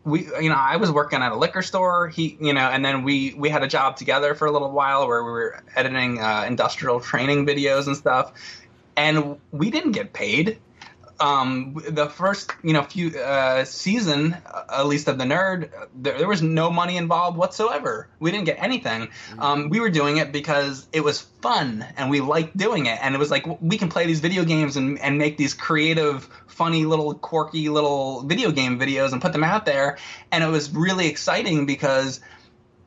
we you know i was working at a liquor store. He you know and then we we had a job together for a little while where we were editing uh, industrial training videos and stuff. And we didn't get paid um, the first you know few uh, season, uh, at least of the nerd, there, there, was no money involved whatsoever. We didn't get anything. Mm-hmm. Um, we were doing it because it was fun and we liked doing it, and it was like we can play these video games and, and make these creative, funny little quirky little video game videos and put them out there, and it was really exciting because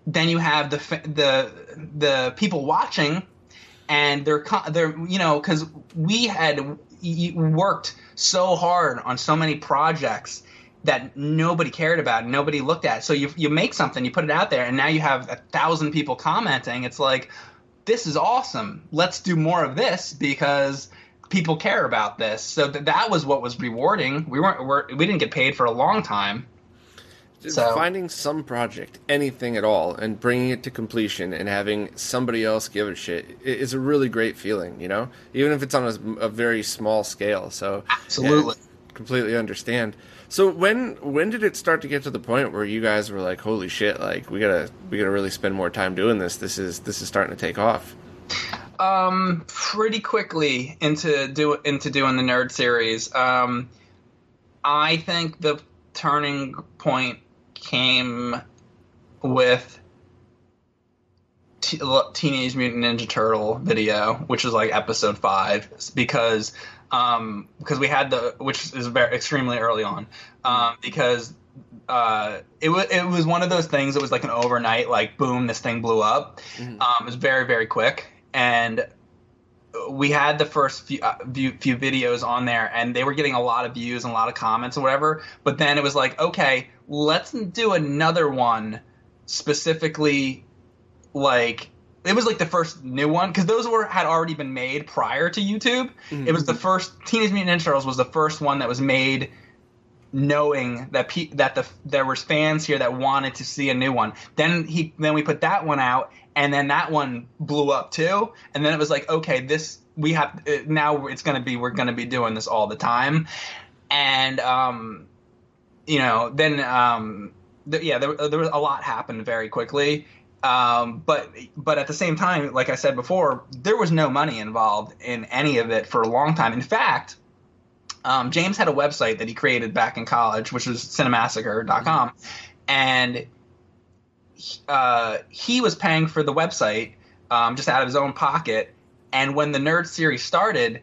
then you have the the the people watching and they're they're you know because we had worked so hard on so many projects that nobody cared about, nobody looked at. So you you make something, you put it out there, and now you have a thousand people commenting. It's like, this is awesome. Let's do more of this because people care about this. So th- that was what was rewarding. We weren't we're, we didn't get paid for a long time. So finding some project, anything at all, and bringing it to completion and having somebody else give a shit is a really great feeling, you know? Even if it's on a, a very small scale. So Absolutely. yeah, completely understand. So when when did it start to get to the point where you guys were like, "Holy shit! Like we gotta we gotta really spend more time doing this. This is this is starting to take off." um pretty quickly into do into doing the nerd series um i think the turning point came with T- teenage mutant ninja turtle video which is like episode 5 because um because we had the which is very extremely early on um because uh, it was it was one of those things that was like an overnight like boom this thing blew up. Um, it was very very quick. And we had the first few, uh, few few videos on there and they were getting a lot of views and a lot of comments and whatever. But then it was like okay let's do another one specifically like it was like the first new one because those were had already been made prior to YouTube. It was the first Teenage Mutant Ninja Turtles was the first one that was made knowing that pe- that the there was fans here that wanted to see a new one. Then he then we put that one out and then that one blew up too and then it was like okay this we have now it's going to be we're going to be doing this all the time and um you know then um th- yeah there, there was a lot happened very quickly um, but but at the same time, like I said before, there was no money involved in any of it for a long time. In fact, um, James had a website that he created back in college, which was cinemassacre.com, and uh, he was paying for the website um, just out of his own pocket. And when the Nerd series started,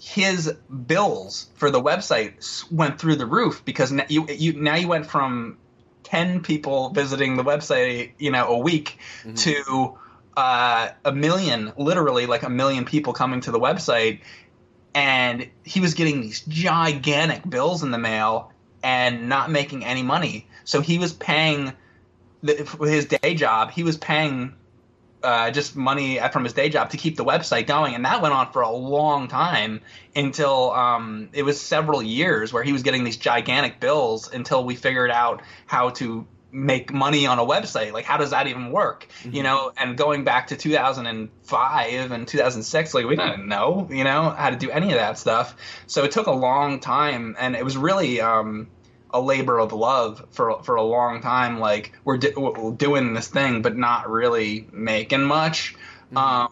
his bills for the website went through the roof because n- you, you now you went from 10 people visiting the website, you know, a week to uh, a million, literally like a million people coming to the website. And he was getting these gigantic bills in the mail and not making any money. So he was paying the, for his day job, he was paying uh, just money from his day job to keep the website going, and that went on for a long time until um, it was several years where he was getting these gigantic bills until we figured out how to make money on a website. Like, how does that even work? You know, and going back to 2005 and 2006, like we didn't know, you know, how to do any of that stuff. So it took a long time, and it was really. Um, a labor of love for for a long time. Like we're, di- we're doing this thing, but not really making much. Um,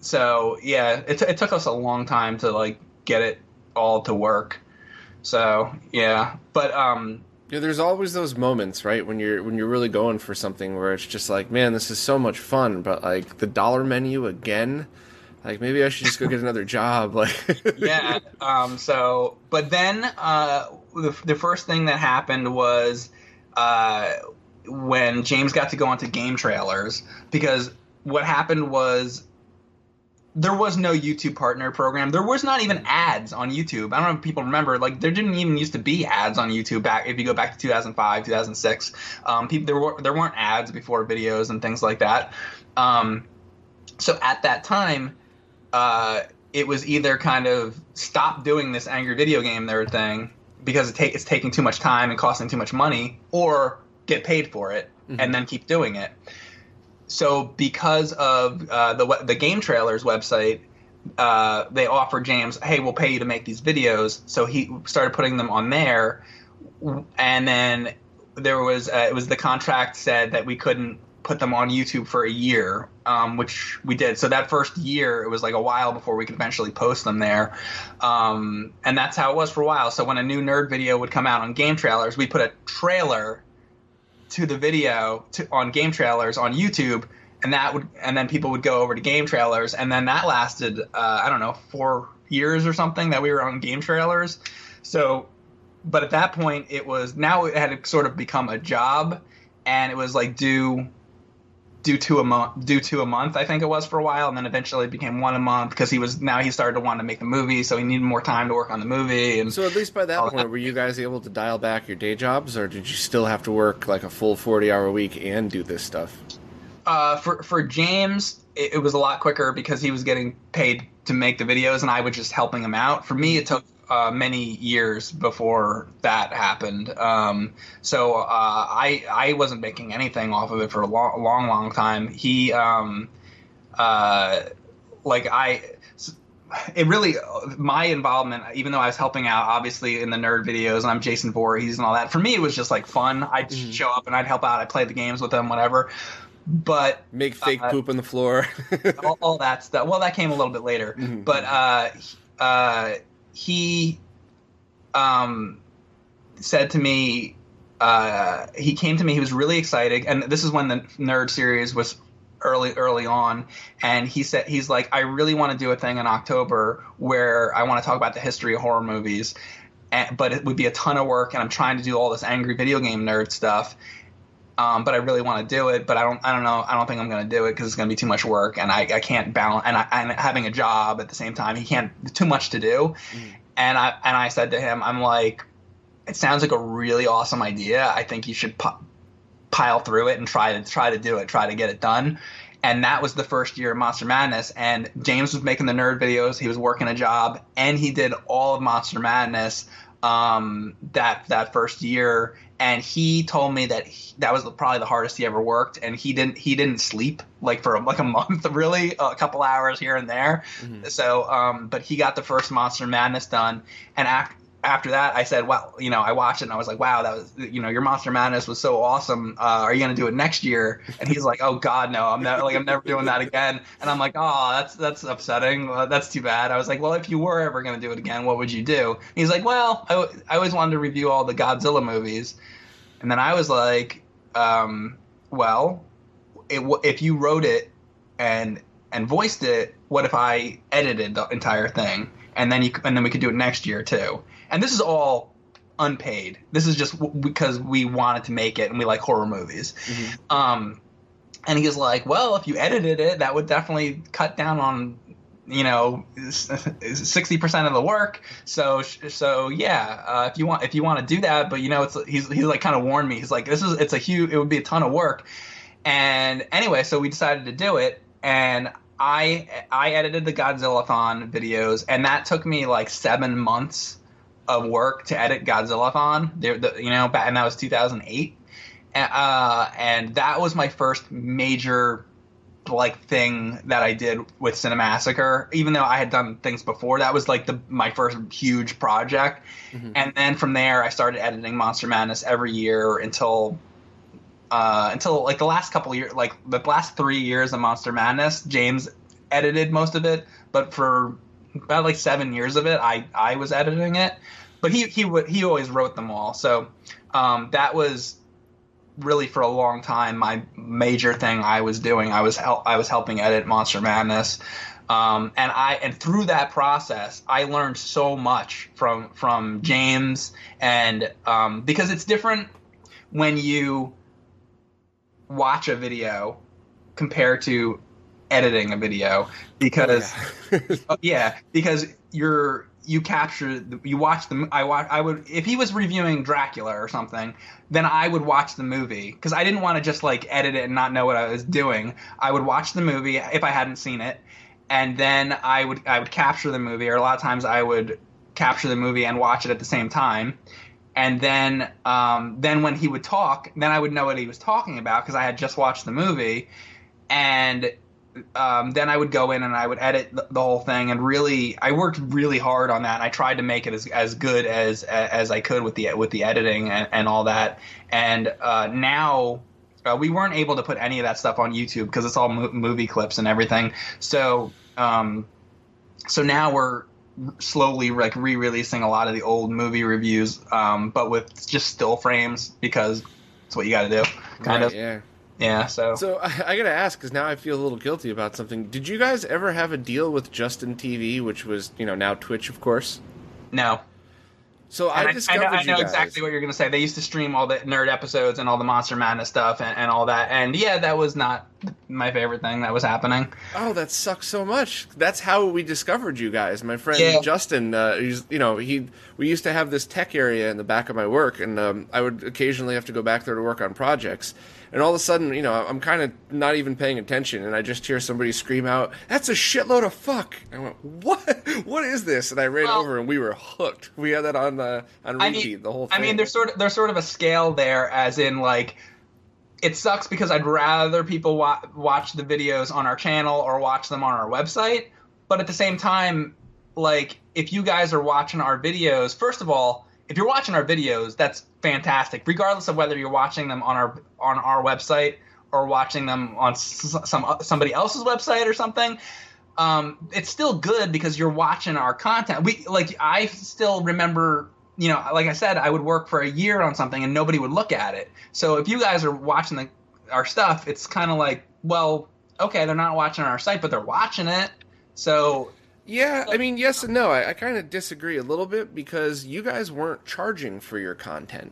so yeah, it, t- it took us a long time to like get it all to work. So yeah, but um, Yeah, there's always those moments, right, when you're when you're really going for something where it's just like, man, this is so much fun, but like the dollar menu again, like maybe I should just go get another job. Like, yeah. Um, so, but then uh, the, the first thing that happened was uh, when James got to go onto GameTrailers because what happened was there was no YouTube partner program. There was not even ads on YouTube. I don't know if people remember. Like there didn't even used to be ads on YouTube back if you go back to 2005, 2006. Um, people there were there weren't ads before videos and things like that. Um, so at that time, uh, it was either kind of stop doing this angry video game nerd thing because it ta- it's taking too much time and costing too much money, or get paid for it and then keep doing it. So because of uh, the the GameTrailers website, uh, they offered James, "Hey, we'll pay you to make these videos." So he started putting them on there, and then there was uh, it was the contract said that we couldn't put them on YouTube for a year, um, which we did. So that first year, it was like a while before we could eventually post them there, um, and that's how it was for a while. So when a new nerd video would come out on GameTrailers, we put a trailer to the video to, on GameTrailers on YouTube, and that would and then people would go over to GameTrailers, and then that lasted uh, I don't know four years or something that we were on GameTrailers. So, but at that point, it was now it had sort of become a job, and it was like do do two a month do two a month I think it was for a while, and then eventually it became one a month because he was now he started to want to make the movie, so he needed more time to work on the movie, and so at least by that point, were you guys able to dial back your day jobs, or did you still have to work like a full forty hour week and do this stuff? uh, for for James, it, it was a lot quicker because he was getting paid to make the videos, and I was just helping him out. For me, it took uh, many years before that happened. Um, so uh, I I wasn't making anything off of it for a long long long time. He um, uh, like I it really my involvement even though i was helping out obviously in the nerd videos and i'm jason Voorhees and all that for me it was just like fun i'd mm-hmm. show up and i'd help out i'd play the games with them whatever but make fake uh, poop on the floor all, all, that stuff well that came a little bit later mm-hmm. but uh, uh, he um, said to me uh, he came to me he was really excited and this is when the nerd series was early early on and he said he's like i really want to do a thing in october where i want to talk about the history of horror movies and, but it would be a ton of work and i'm trying to do all this angry video game nerd stuff um, but I really want to do it, but I don't. I don't know. I don't think I'm going to do it because it's going to be too much work, and I, I can't balance. And I, and having a job at the same time, he can't. Too much to do. Mm. And I and I said to him, I'm like, it sounds like a really awesome idea. I think you should pile through it and try to try to do it, try to get it done. And that was the first year of Monster Madness. And James was making the nerd videos. He was working a job, and he did all of Monster Madness um, that that first year and he told me that he, that was probably the hardest he ever worked and he didn't he didn't sleep like for like a month really a couple hours here and there mm-hmm. so um but he got the first monster madness done and after after that, I said, "Well, you know, I watched it and I was like, wow, that was, you know, your Monster Madness was so awesome. Uh, are you to do it next year?" And he's like, "Oh God, no, I'm never like I'm never doing that again." And I'm like, "Oh, that's that's upsetting. That's too bad." I was like, "Well, if you were ever to do it again, what would you do?" And he's like, "Well, I, I always wanted to review all the Godzilla movies," and then I was like, um, "Well, it, if you wrote it and and voiced it, what if I edited the entire thing?" And then you and then we could do it next year too and this is all unpaid. This is just w- because we wanted to make it and we like horror movies. Mm-hmm. Um, and he's like, well, if you edited it, that would definitely cut down on you know 60% of the work so so yeah uh, if you want if you want to do that but you know it's he's he's like kind of warned me he's like this is it's a huge it would be a ton of work and anyway so we decided to do it and i i edited the godzillathon videos and that took me like seven months of work to edit Godzillathon. There, the, you know, and that was 2008, uh, and that was my first major like thing that I did with Cinemassacre. Even though I had done things before, that was like the my first huge project. Mm-hmm. And then from there, I started editing Monster Madness every year until uh, until like the last couple years, like the last three years of Monster Madness. James edited most of it, but for about like seven years of it, I I was editing it, but he he would he always wrote them all. So um, that was really for a long time my major thing I was doing. I was hel- I was helping edit Monster Madness. Um, and I and through that process, I learned so much from from James, and um, because it's different when you watch a video compared to editing a video because oh, yeah. uh, yeah. because you're you capture you watch the I watch I would if he was reviewing Dracula or something then I would watch the movie because I didn't want to just like edit it and not know what I was doing I would watch the movie if I hadn't seen it and then I would I would capture the movie or a lot of times I would capture the movie and watch it at the same time and then um, then when he would talk then I would know what he was talking about because I had just watched the movie and um, then I would go in and I would edit the, the, whole thing and really I worked really hard on that. And I tried to make it as, as good as as I could with the with the editing and, and all that. And uh, now uh, we weren't able to put any of that stuff on YouTube because it's all mo- movie clips and everything. So um, so now we're slowly like re-releasing a lot of the old movie reviews um, but with just still frames because it's what you got to do kind right, of. yeah yeah, so so I, I gotta ask because now I feel a little guilty about something. Did you guys ever have a deal with Justin TV, which was you know now Twitch, of course? No. So I, I, discovered. I know, I know exactly what you're gonna say. They used to stream all the nerd episodes and all the Monster Madness stuff and, and all that. And yeah, that was not my favorite thing that was happening. Oh, that sucks so much. That's how we discovered you guys. My friend yeah. Justin, uh, he's you know he we used to have this tech area in the back of my work, and um, I would occasionally have to go back there to work on projects and all of a sudden, you know, I'm kind of not even paying attention, and I just hear somebody scream out, "That's a shitload of fuck!" I went, "What? What is this?" And I ran Well- over, and we were hooked. We had that on the on I repeat mean, the whole thing. I mean, there's sort of there's sort of a scale there, as in like, it sucks because I'd rather people wa- watch the videos on our channel or watch them on our website. But at the same time, like, if you guys are watching our videos, first of all, if you're watching our videos, that's fantastic, regardless of whether you're watching them on our on our website or watching them on some somebody else's website or something um, it's still good because you're watching our content. We like I still remember, you know, like I said, I would work for a year on something and nobody would look at it. So if you guys are watching the, our stuff, it's kind of like, well, okay, they're not watching our site, but they're watching it. So Yeah, I mean, yes and no. I, I kind of disagree a little bit because you guys weren't charging for your content.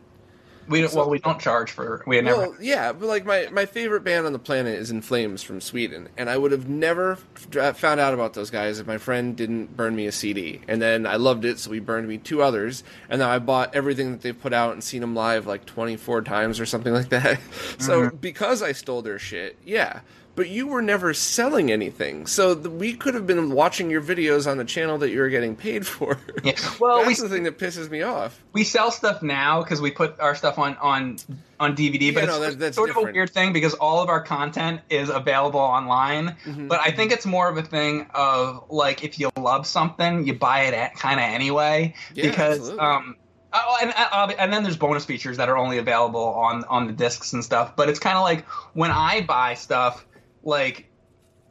we don't well we don't charge for we never. Well, yeah, but like my, my favorite band on the planet is In Flames from Sweden, and I would have never f- found out about those guys if my friend didn't burn me a CD. And then I loved it, so he burned me two others, and then I bought everything that they've put out and seen them live like 24 times or something like that. so Mm-hmm. because I stole their shit, yeah. But you were never selling anything, so the, we could have been watching your videos on the channel that you were getting paid for. Yeah. Well, we That's the thing that pisses me off. we sell stuff now because we put our stuff on on on DVD. But Yeah, no, it's that- sort of a weird thing because all of our content is available online. Mm-hmm. But I think it's more of a thing of like if you love something, you buy it kind of anyway. Yeah, because absolutely. um. Oh, and, and and then there's bonus features that are only available on on the discs and stuff. But it's kind of like when I buy stuff, like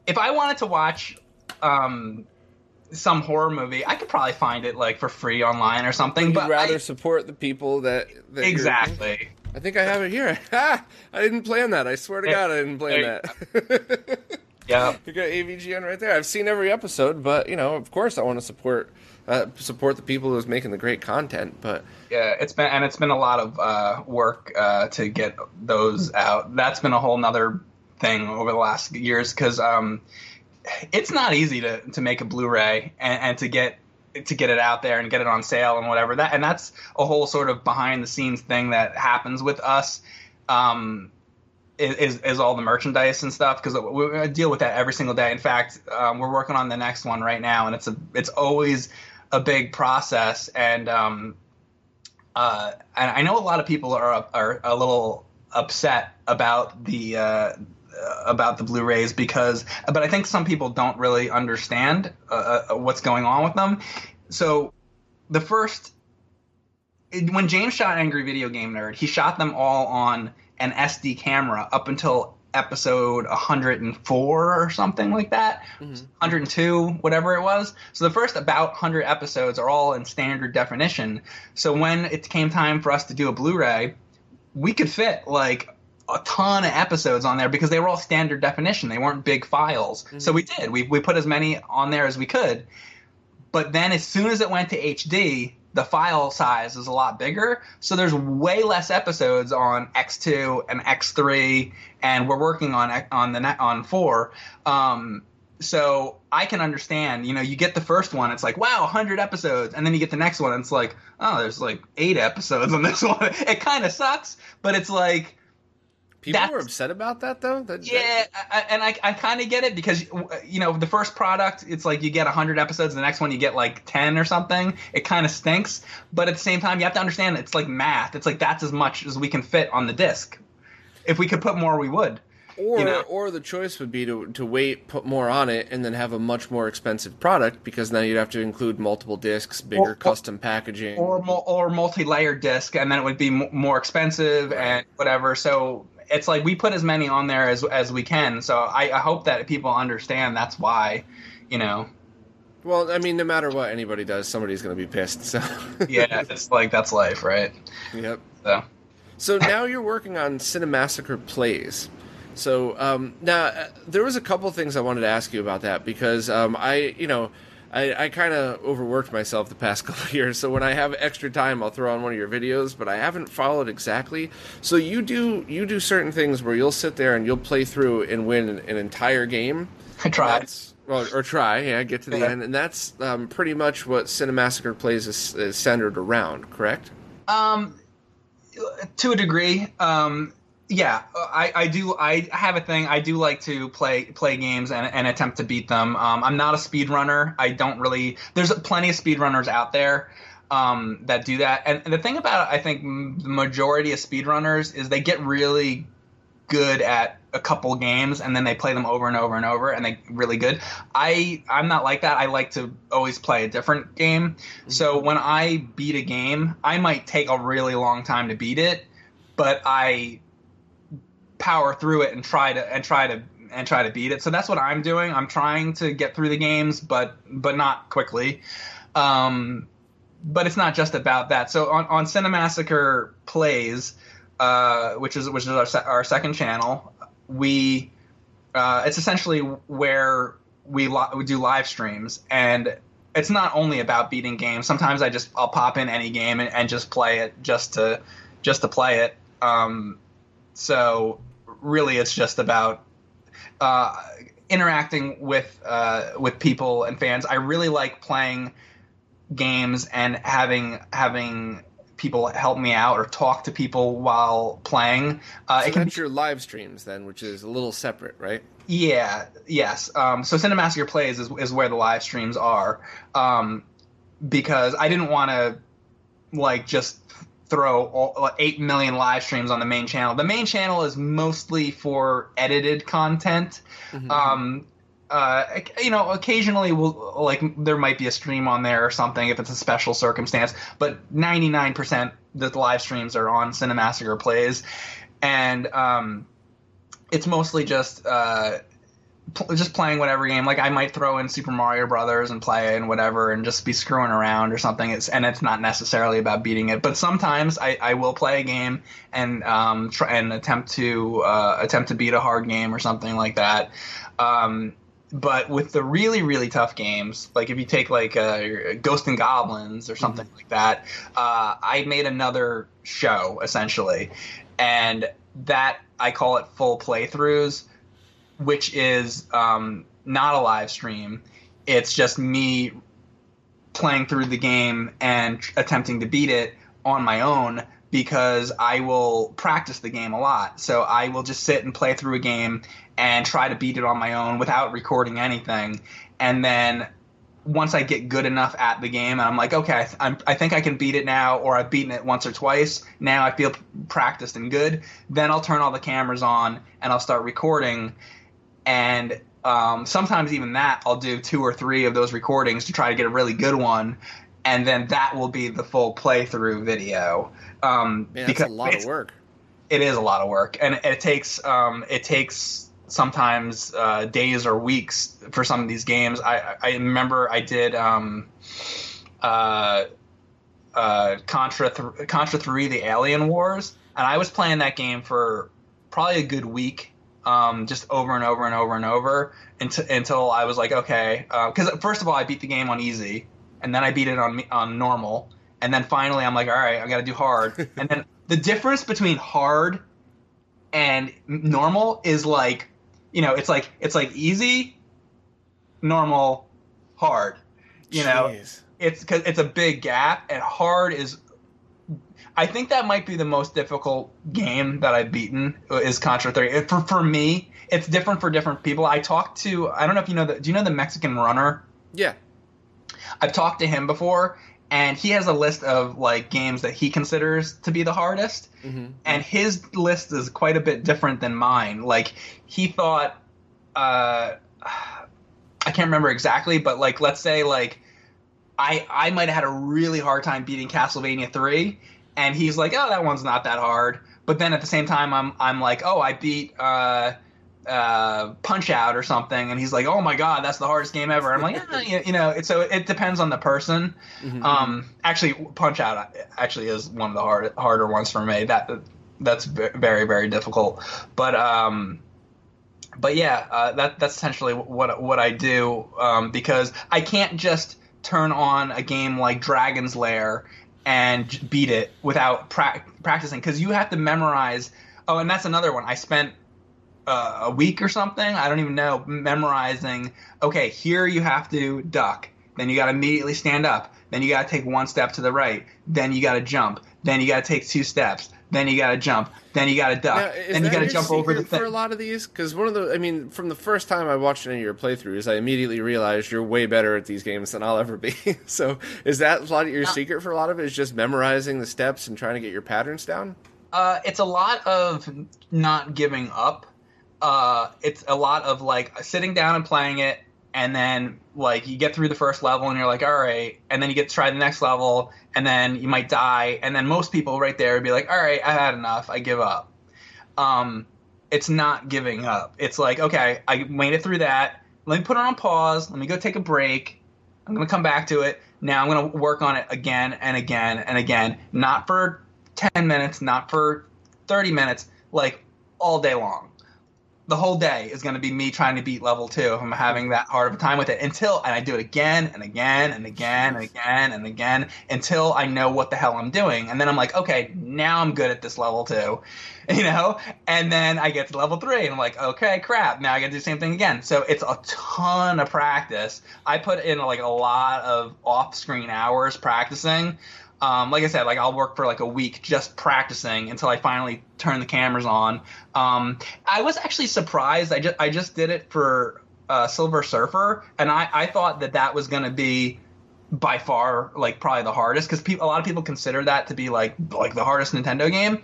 if I wanted to watch um some horror movie, I could probably find it like for free online or something. You'd but rather I, support the people that, that exactly. I think I have it here. I didn't plan that. I swear to Yeah. God, I didn't plan that. Yeah. you got AVGN right there. I've seen every episode, but you know, of course, I want to support uh, support the people who's making the great content. But Yeah, it's been and it's been a lot of uh, work uh, to get those out. That's been a whole nother thing over the last years because um, it's not easy to, to make a Blu-ray and, and to get to get it out there and get it on sale and whatever that and that's a whole sort of behind the scenes thing that happens with us. Um, is, is all the merchandise and stuff because we deal with that every single day. In fact, um, we're working on the next one right now, and it's a it's always a big process. And um, uh, and I know a lot of people are are a little upset about the uh, about the Blu-rays because, but I think some people don't really understand uh, uh, what's going on with them. So the first when James shot Angry Video Game Nerd, he shot them all on an SD camera up until episode 104 or something like that. 102 whatever it was. So the first about 100 episodes are all in standard definition. So when it came time for us to do a blu-ray we could fit like a ton of episodes on there because they were all standard definition they weren't big files so we did we, we put as many on there as we could but then as soon as it went to HD, the file size is a lot bigger. So there's way less episodes on X2 and X3, and we're working on on the net on four. Um, so I can understand. You know, you get the first one, it's like wow, 100 episodes, and then you get the next one, and it's like oh, there's like eight episodes on this one. It kind of sucks, but it's like people That's- were upset about that, though. That, yeah, I, I- and I, I kind of get it because you know the first product, it's like you get 100 episodes, the next one you get like 10 or something. It kind of stinks, but at the same time, you have to understand it's like math. It's like that's as much as we can fit on the disc. If we could put more, we would. Or, you know. or the choice would be to, to wait, put more on it, and then have a much more expensive product because now you'd have to include multiple discs, bigger Or- or- custom packaging. Or or multi-layer disc, and then it would be more expensive and whatever. So it's like we put as many on there as as we can. So I, I hope that people understand that's why, you know. well, I mean, no matter what anybody does, somebody's going to be pissed. So, Yeah, it's like that's life, right? yep. So. So now you're working on Cinemassacre Plays. So um, now uh, there was a couple things I wanted to ask you about that because um, I, you know, I, I kind of overworked myself the past couple of years. So when I have extra time, I'll throw on one of your videos, but I haven't followed exactly. So you do you do certain things where you'll sit there and you'll play through and win an, an entire game. I tried. That's, well, or try, yeah, get to the Yeah. end, and that's um, pretty much what Cinemassacre Plays is, is centered around. Correct? Um, to a degree, um, yeah, I, I do. I have a thing. I do like to play play games and, and attempt to beat them. Um, I'm not a speedrunner. I don't really. There's plenty of speedrunners out there um, that do that. And the thing about I think the majority of speedrunners is they get really good at a couple games and then they play them over and over and over and they really good. I I'm not like that. I like to always play a different game. Mm-hmm. So when I beat a game, I might take a really long time to beat it, but I power through it and try to and try to and try to beat it. So that's what I'm doing. I'm trying to get through the games, but but not quickly. Um, but it's not just about that. So on on Cinemassacre plays, uh, which is which is our our second channel, we uh, it's essentially where we, li- we do live streams and it's not only about beating games. Sometimes I just I'll pop in any game and, and just play it just to just to play it. Um, so really, it's just about uh, interacting with uh, with people and fans. I really like playing games and having having people help me out or talk to people while playing. Uh, so it can that's be, your live streams then, which is a little separate, right? Yeah. Yes. Um, so Cinemassacre Plays is, is where the live streams are, um, because I didn't want to like just throw all, eight million live streams on the main channel. The main channel is mostly for edited content. Mm-hmm. Um, uh, you know, occasionally we'll like there might be a stream on there or something if it's a special circumstance, but 99% the live streams are on Cinemassacre Plays, and um, it's mostly just uh, pl- just playing whatever game. Like I might throw in Super Mario Brothers and play it and whatever, and just be screwing around or something. It's and it's not necessarily about beating it, but sometimes I, I will play a game and um, try and attempt to uh, attempt to beat a hard game or something like that. Um, but with the really really tough games like if you take like uh, ghost and goblins or something mm-hmm. like that uh, i made another show essentially and that i call it full playthroughs which is um, not a live stream it's just me playing through the game and attempting to beat it on my own because I will practice the game a lot. So I will just sit and play through a game and try to beat it on my own without recording anything. And then once I get good enough at the game, and I'm like, okay, I, I, think I can beat it now, or I've beaten it once or twice. Now I feel practiced and good. Then I'll turn all the cameras on and I'll start recording. And um, sometimes even that, I'll do two or three of those recordings to try to get a really good one. And then that will be the full playthrough video. Um, Man, because a lot of work. It is a lot of work, and it, it takes um, it takes sometimes uh, days or weeks for some of these games. I, I remember I did um, uh, uh, Contra th- Contra Three: The Alien Wars, and I was playing that game for probably a good week, um, just over and over and over and over until until I was like, okay, because uh, first of all, I beat the game on easy, and then I beat it on on normal, and then finally I'm like, all right, I got to do hard, and then the difference between hard and normal is like you know, it's like it's like easy, normal, hard. You Jeez. know, it's because it's a big gap, and hard is. I think that might be the most difficult game that I've beaten is Contra Three. For for me, it's different for different people. I talked to I don't know if you know the do you know the Mexican runner? Yeah. I've talked to him before, and he has a list of like games that he considers to be the hardest mm-hmm. and his list is quite a bit different than mine like he thought uh i can't remember exactly but like let's say like i i might have had a really hard time beating castlevania 3 and he's like oh that one's not that hard but then at the same time i'm i'm like oh i beat uh uh, Punch Out or something, and he's like, "Oh my god, that's the hardest game ever." I'm like, eh, you, know, it, so it depends on the person. Mm-hmm. Um, actually, Punch Out actually is one of the hard, harder ones for me. That that's very very difficult, but um, but yeah, uh, that that's essentially what what I do um, because I can't just turn on a game like Dragon's Lair and beat it without pra- practicing because you have to memorize. Oh, and that's another one. I spent uh, a week or something. I don't even know. Memorizing. Okay, here you have to duck. Then you got to immediately stand up. Then you got to take one step to the right. Then you got to jump. Then you got to take two steps. Then you gotta jump, then you gotta duck, Now, then you gotta jump over the secret for a lot of these? Because one of the, I mean, from the first time I watched any of your playthroughs, I immediately realized you're way better at these games than I'll ever be. so, is that a lot of your secret for a lot of it? Is just memorizing the steps and trying to get your patterns down? Uh, it's a lot of not giving up. Uh, it's a lot of like sitting down and playing it, and then like you get through the first level and you're like, all right, and then you get to try the next level, and then you might die, and then most people right there would be like, all right, I had enough, I give up. Um, it's not giving up. It's like, okay, I made it through that. Let me put it on pause. Let me go take a break. I'm gonna come back to it. Now I'm gonna work on it again and again and again. Not for 10 minutes, not for 30 minutes, like all day long. The whole day is going to be me trying to beat level two I'm having that hard of a time with it until, and I do it again and again and again and again and again until I know what the hell I'm doing. And then I'm like, okay, now I'm good at this level two, you know? And then I get to level three and I'm like, okay, crap, now I got to do the same thing again. So it's a ton of practice. I put in like a lot of off screen hours practicing um, like I said, like I'll work for like a week just practicing until I finally turn the cameras on. Um, I was actually surprised. I just I just did it for uh, Silver Surfer, and I I thought that that was going to be by far like probably the hardest because pe- a lot of people consider that to be like like the hardest Nintendo game.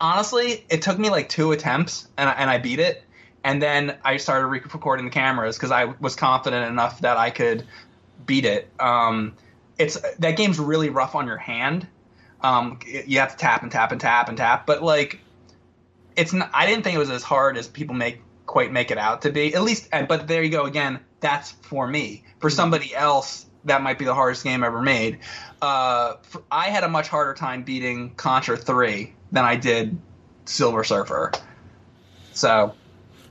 Honestly, it took me like two attempts, and I, and I beat it. And then I started re- recording the cameras because I was confident enough that I could beat it. Um, it's that game's really rough on your hand. Um, you have to tap and tap and tap and tap, but like, it's not. I didn't think it was as hard as people make quite make it out to be. At least, but there you go again. That's for me. For somebody else, that might be the hardest game ever made. Uh, for, I had a much harder time beating Contra Three than I did Silver Surfer. So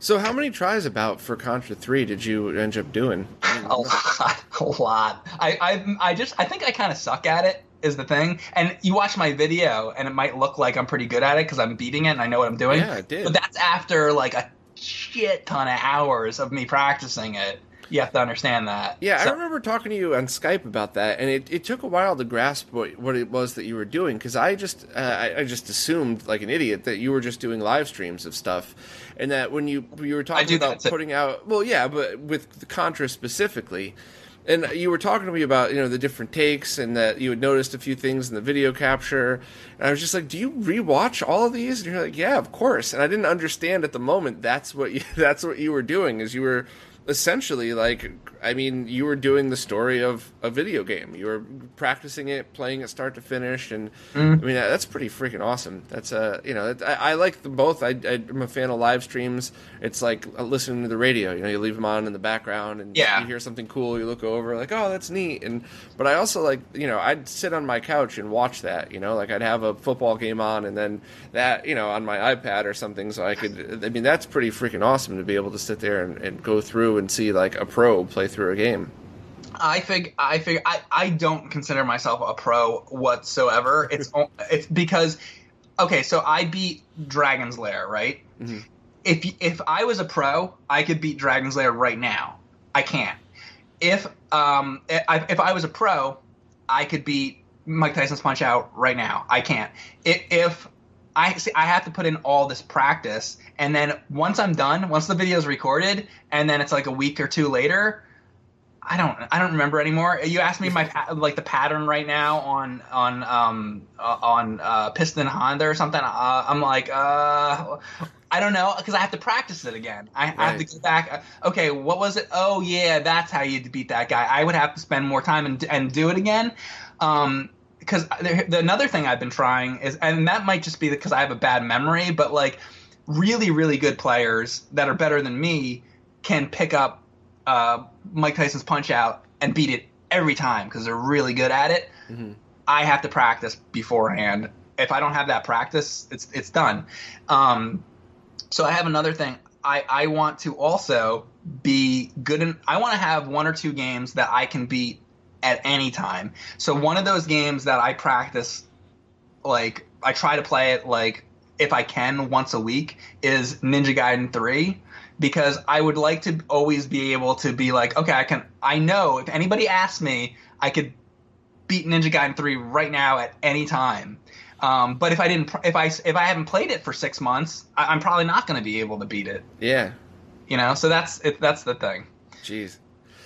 So, how many tries about for Contra 3 did you end up doing? a lot, a lot. I, I, I just, I think I kind of suck at it. Is the thing, and you watch my video, and it might look like I'm pretty good at it because I'm beating it and I know what I'm doing. Yeah, I did. But that's after like a shit ton of hours of me practicing it. You have to understand that. Yeah, I remember talking to you on Skype about that, and it, it took a while to grasp what, what it was that you were doing because I just uh, I, I just assumed like an idiot that you were just doing live streams of stuff, and that when you you were talking about putting out well yeah, but with the Contra specifically. And you were talking to me about you know the different takes, and that you had noticed a few things in the video capture. And I was just like, "Do you rewatch all of these?" And you're like, "Yeah, of course." And I didn't understand at the moment that's what you, that's what you were doing is you were essentially like I mean you were doing the story of a video game. You were practicing it, playing it start to finish, and Mm-hmm. I mean that's pretty freaking awesome. That's uh you know I, I like them both. I, I'm a fan of live streams. It's like listening to the radio. You know you leave them on in the background, and Yeah. you hear something cool. You look over like oh that's neat. And but I also like you know I'd sit on my couch and watch that. You know like I'd have a football game on, and then that you know on my iPad or something, so I could. I mean that's pretty freaking awesome to be able to sit there and, and go through and see like a pro play through a game. I think I figure I, I don't consider myself a pro whatsoever. It's it's because okay, so I beat Dragon's Lair, right? If if I was a pro, I could beat Dragon's Lair right now. I can't. If um if, if I was a pro, I could beat Mike Tyson's Punch Out right now. I can't. If, if I see, I have to put in all this practice, and then once I'm done, once the video is recorded, and then it's like a week or two later, I don't I don't remember anymore. You asked me my like the pattern right now on on um uh, on uh, Piston Honda or something. Uh, I'm like uh I don't know because I have to practice it again. I, I have to go back. uh, Okay, what was it? Oh yeah, that's how you beat that guy. I would have to spend more time and and do it again. Um, because the, the another thing I've been trying is, and that might just be because I have a bad memory, but like really, really good players that are better than me can pick up uh, Mike Tyson's Punch Out and beat it every time because they're really good at it. I have to practice beforehand. If I don't have that practice, it's it's done. Um, so I have another thing. I, I want to also be good in I want to have one or two games that I can beat at any time. So one of those games that I practice like I try to play it like if I can once a week is Ninja Gaiden 3 because I would like to always be able to be like okay I can I know if anybody asks me I could beat Ninja Gaiden 3 right now at any time. Um, but if I didn't, if I if I haven't played it for six months, I, I'm probably not going to be able to beat it. Yeah. You know, so that's it, that's the thing. Jeez.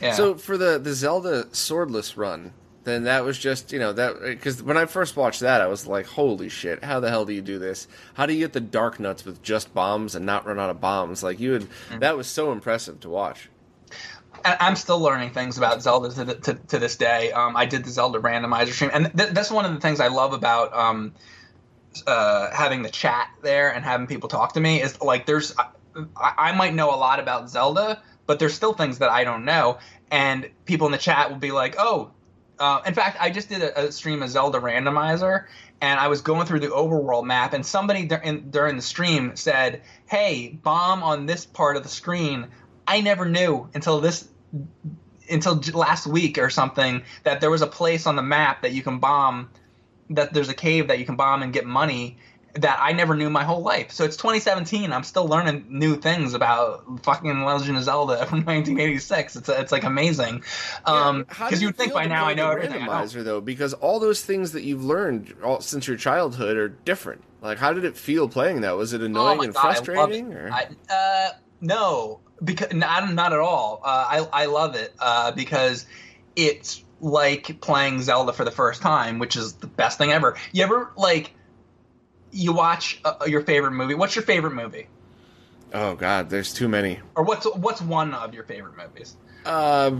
Yeah. So for the the Zelda swordless run, then that was just you know that because when I first watched that, I was like, holy shit, how the hell do you do this? How do you get the Darknuts with just bombs and not run out of bombs? Like you had, that was so impressive to watch. I'm still learning things about Zelda to, the, to, to this day. Um, I did the Zelda randomizer stream, and th- that's one of the things I love about um, uh, having the chat there and having people talk to me. Is like there's I, I might know a lot about Zelda, but there's still things that I don't know, and people in the chat will be like, "Oh." Uh, in fact, I just did a, a stream of Zelda randomizer, and I was going through the overworld map, and somebody in, during the stream said, "Hey, bomb on this part of the screen." I never knew until this until last week or something that there was a place on the map that you can bomb that there's a cave that you can bomb and get money that I never knew my whole life. So it's 2017. I'm still learning new things about fucking Legend of Zelda from 1986. It's it's like amazing. Um, How because did you would think by now I know everything. I know. randomizer though, because all those things that you've learned all, since your childhood are different. Like, how did it feel playing that? Was it annoying Oh and God, I frustrating? it. Or? I, uh, no, because not not at all. Uh, I I love it uh, because it's like playing Zelda for the first time, which is the best thing ever. You ever like you watch uh, your favorite movie? What's your favorite movie? oh God, there's too many. Or what's what's one of your favorite movies? Uh,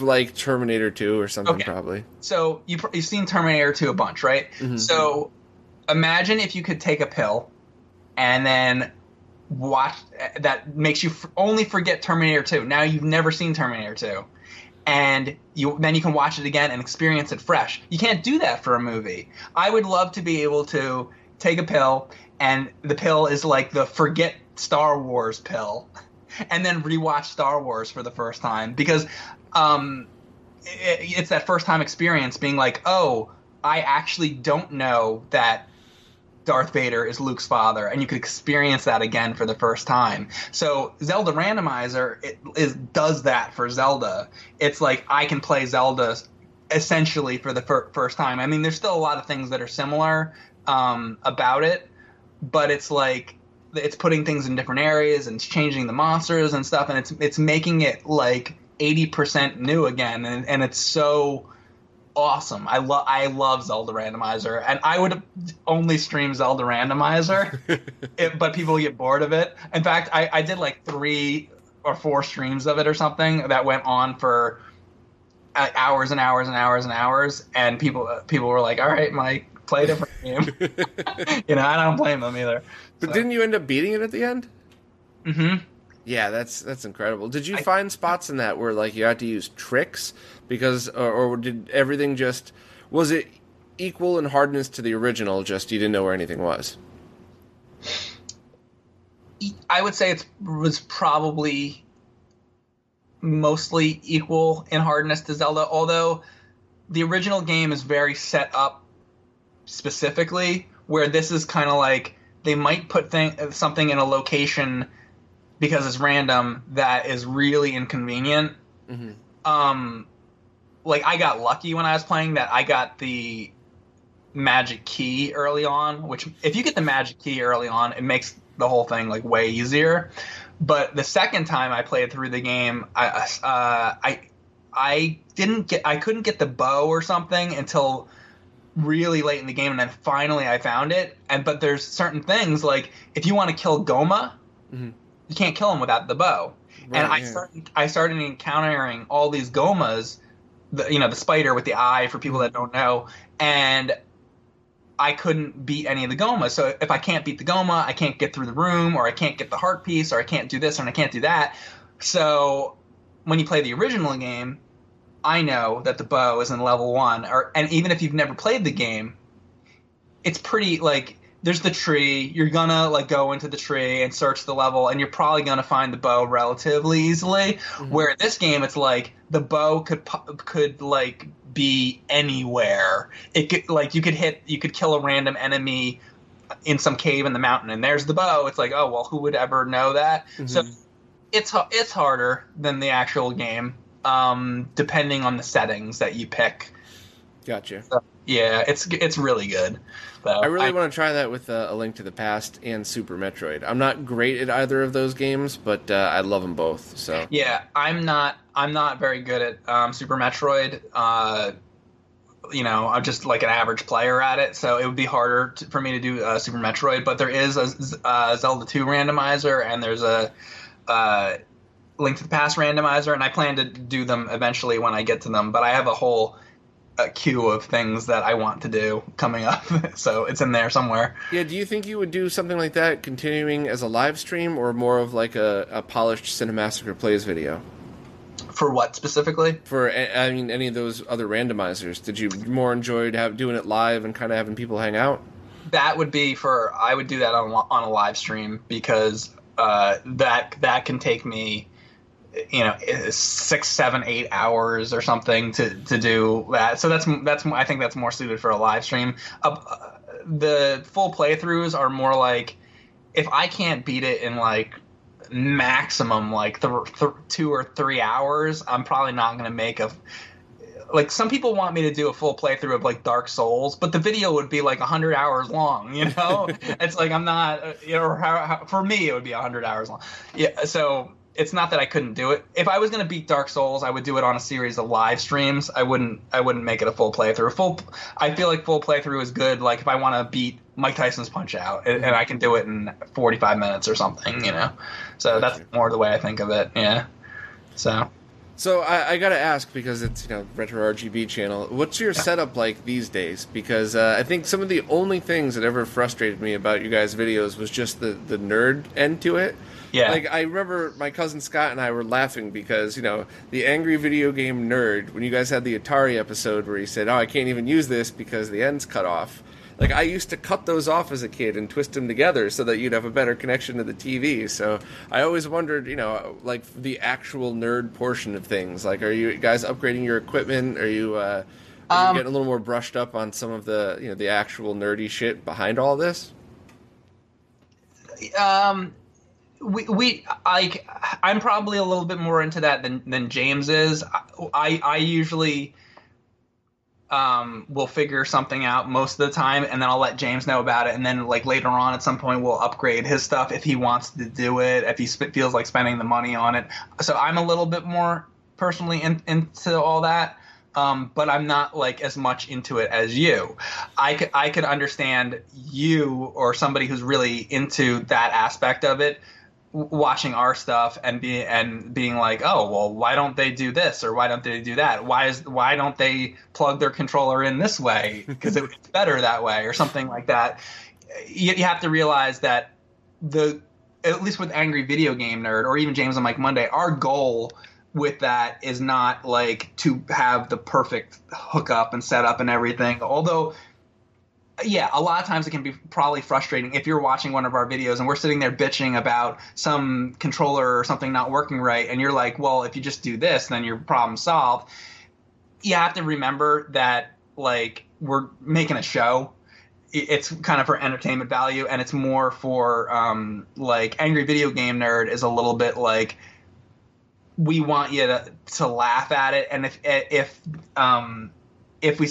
like Terminator 2 or something, Okay. probably. So you pr- you've seen Terminator 2 a bunch, right? So imagine if you could take a pill and then watch that makes you f- only forget Terminator 2. Now you've never seen Terminator 2. And you then you can watch it again and experience it fresh. You can't do that for a movie. I would love to be able to take a pill and the pill is like the forget Star Wars pill and then rewatch Star Wars for the first time because um it, it's that first time experience being like, oh, I actually don't know that Darth Vader is Luke's father, and you could experience that again for the first time. So Zelda Randomizer it does that for Zelda. It's like I can play Zelda essentially for the fir- first time. I mean, there's still a lot of things that are similar um, about it, but it's like it's putting things in different areas and it's changing the monsters and stuff, and it's it's making it like 80% new again, and, and it's so awesome. I love I love Zelda Randomizer, and I would only stream Zelda Randomizer, if, but people get bored of it. In fact, I, I did like three or four streams of it or something that went on for uh, hours and hours and hours and hours, and people people were like, "All right, Mike, play a different game." you know, I don't blame them either. But didn't you end up beating it at the end? hmm Yeah, that's that's incredible. Did you find spots in that where like you had to use tricks because, or, or did everything just was it equal in hardness to the original? Just you didn't know where anything was. I would say it was probably mostly equal in hardness to Zelda, although the original game is very set up specifically, where this is kind of like they might put thing, something in a location because it's random that is really inconvenient. Um, like I got lucky when I was playing that I got the magic key early on, which if you get the magic key early on, it makes the whole thing like way easier. But the second time I played through the game, I uh, I I didn't get I couldn't get the bow or something until really late in the game, and then finally I found it. And but there's certain things like if you want to kill Gohma, mm-hmm. you can't kill him without the bow. and I yeah. started I started encountering all these Gohmas, the, you know the spider with the eye for people that don't know, and I couldn't beat any of the Gohmas. So if I can't beat the Gohma, I can't get through the room, or I can't get the heart piece, or I can't do this, and I can't do that. So when you play the original game, I know that the bow is in level one, or and even if you've never played the game, it's pretty like there's the tree. You're gonna like go into the tree and search the level, and you're probably gonna find the bow relatively easily. Mm-hmm. Where in this game, it's like the bow could could like be anywhere. It could like you could hit, you could kill a random enemy in some cave in the mountain, and there's the bow. It's like, oh well, who would ever know that? So mm-hmm. it's it's harder than the actual game, um, depending on the settings that you pick. Gotcha. So, yeah, it's it's really good. Though. I really want to try that with uh, A Link to the Past and Super Metroid. I'm not great at either of those games, but uh, I love them both. So Yeah, I'm not. I'm not very good at um, Super Metroid. Uh, you know, I'm just like an average player at it, so it would be harder to, for me to do uh, Super Metroid. But there is a, uh, Zelda 2 randomizer, and there's a uh, Link to the Past randomizer, and I plan to do them eventually when I get to them. But I have a whole uh, queue of things that I want to do coming up, so it's in there somewhere. yeah, do you think you would do something like that, continuing as a live stream, or more of like a, a polished Cinemassacre plays video? For what specifically? For I mean, any of those other randomizers, did you more enjoy have doing it live and kind of having people hang out? that would be for I would do that on on a live stream because uh, that that can take me you know six seven eight hours or something to to do that so that's that's I think that's more suited for a live stream uh, the full playthroughs are more like if I can't beat it in like maximum like th- th- two or three hours I'm probably not going to make a like some people want me to do a full playthrough of like Dark Souls, but the video would be like 100 hours long, you know? it's like I'm not you know how, how, for me it would be 100 hours long. Yeah, so it's not that I couldn't do it. If I was going to beat Dark Souls, I would do it on a series of live streams. I wouldn't I wouldn't make it a full playthrough. Full I feel like full playthrough is good like if I want to beat Mike Tyson's Punch Out and, and I can do it in 45 minutes or something, you know. So that's more the way I think of it. Yeah. So So I, I got to ask because it's you know retro RGB channel. What's your setup like these days? Because uh, I think some of the only things that ever frustrated me about you guys' videos was just the the nerd end to it. Yeah. Like I remember my cousin Scott and I were laughing because you know the angry video game nerd when you guys had the Atari episode where he said, "Oh, I can't even use this because the end's cut off." Like I used to cut those off as a kid and twist them together so that you'd have a better connection to the TV. So I always wondered, you know, like the actual nerd portion of things. Like, are you guys upgrading your equipment? Are you, uh, are you Um, getting a little more brushed up on some of the, you know, the actual nerdy shit behind all this? um we, we like i'm probably a little bit more into that than than james is i i usually um will figure something out most of the time and then i'll let james know about it and then like later on at some point we'll upgrade his stuff if he wants to do it if he sp- feels like spending the money on it so i'm a little bit more personally in, into all that um, but I'm not like as much into it as you. I could I could understand you or somebody who's really into that aspect of it watching our stuff and be and being like, oh well, why don't they do this or why don't they do that? Why is why don't they plug their controller in this way because it's better that way or something like that? You, you have to realize that the at least with Angry Video Game Nerd or even James and Mike Monday, our goal with that is not like to have the perfect hookup and setup and everything. Although, yeah, a lot of times it can be probably frustrating if you're watching one of our videos and we're sitting there bitching about some controller or something not working right, and you're like, well, if you just do this, then your problem solved. You have to remember that like we're making a show it's kind of for entertainment value and it's more for um, like angry video game nerd is a little bit like we want you to, to laugh at it and if if um if we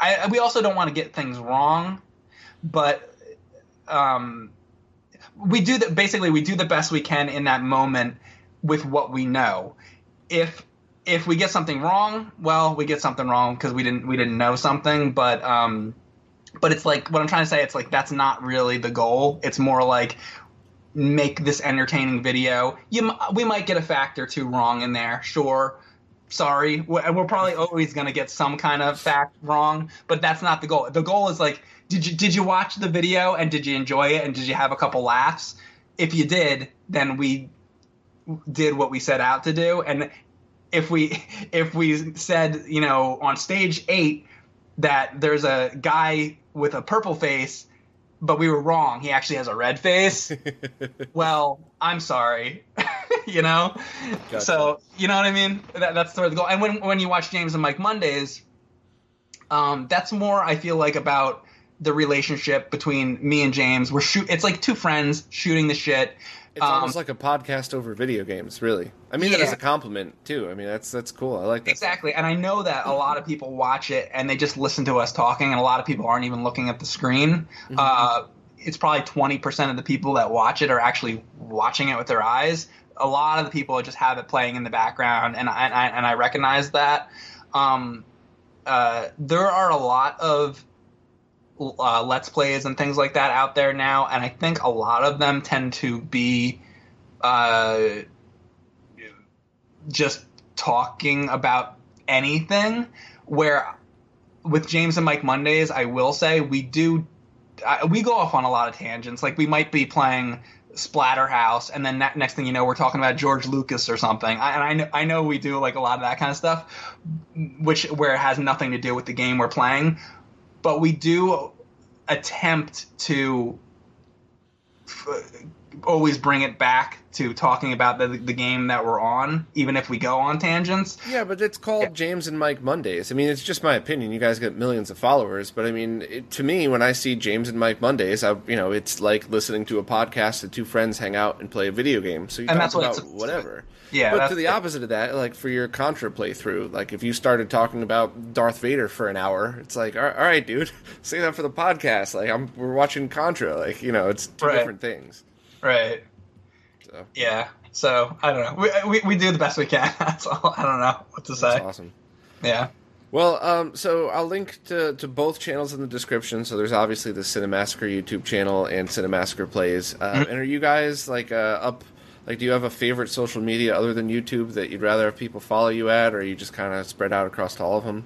I, we also don't want to get things wrong but um we do basically we do the best we can in that moment with what we know. If if we get something wrong well we get something wrong because we didn't we didn't know something but um but it's like what i'm trying to say it's like that's not really the goal. It's more like make this entertaining video. You we might get a fact or two wrong in there sure sorry we're, we're probably always going to get some kind of fact wrong but that's not the goal the goal is like did you did you watch the video and did you enjoy it and did you have a couple laughs if you did then we did what we set out to do and if we if we said you know on stage 8 that there's a guy with a purple face but we were wrong. He actually has a red face. well, I'm sorry. you know? Gotcha. So, you know what I mean? That, that's sort of the goal. And when, when you watch James and Mike Mondays, um, that's more, I feel like, about the relationship between me and James. We're shoot. It's like two friends shooting the shit. It's um, almost like a podcast over video games, really. I mean yeah. that as a compliment too. I mean that's that's cool. I like that. Exactly. And I know that a lot of people watch it and they just listen to us talking, and a lot of people aren't even looking at the screen. Mm-hmm. Uh, it's probably twenty percent of the people that watch it are actually watching it with their eyes. A lot of the people just have it playing in the background, and I, and I, and I recognize that. Um, uh, there are a lot of uh, let's plays and things like that out there now, and I think a lot of them tend to be uh, just talking about anything. Where with James and Mike Mondays, I will say we do we go off on a lot of tangents. Like we might be playing Splatterhouse, and then next thing you know, we're talking about George Lucas or something. I, and I know, I know we do like a lot of that kind of stuff, which where it has nothing to do with the game we're playing but we do attempt to f- always bring it back to talking about the, the game that we're on, even if we go on tangents. Yeah, but it's called yeah. James and Mike Mondays. I mean, it's just my opinion. You guys get millions of followers, but I mean, it, to me, when I see James and Mike Mondays, I, you know, it's like listening to a podcast that two friends hang out and play a video game. So you and talk about whatever. Yeah, but to the opposite of that, like for your Contra playthrough, like if you started talking about Darth Vader for an hour, it's like, all right, dude, say that for the podcast. Like I'm, we're watching Contra. Like you know, it's two right. different things. Right. So. Yeah. So I don't know. We, we, we do the best we can. That's all. I don't know what to say. That's awesome. Yeah. Well, um, so I'll link to, to both channels in the description. So there's obviously the Cinemassacre YouTube channel and Cinemassacre Plays. Uh, mm-hmm. And are you guys like uh, up? Like, do you have a favorite social media other than YouTube that you'd rather have people follow you at, or are you just kind of spread out across all of them?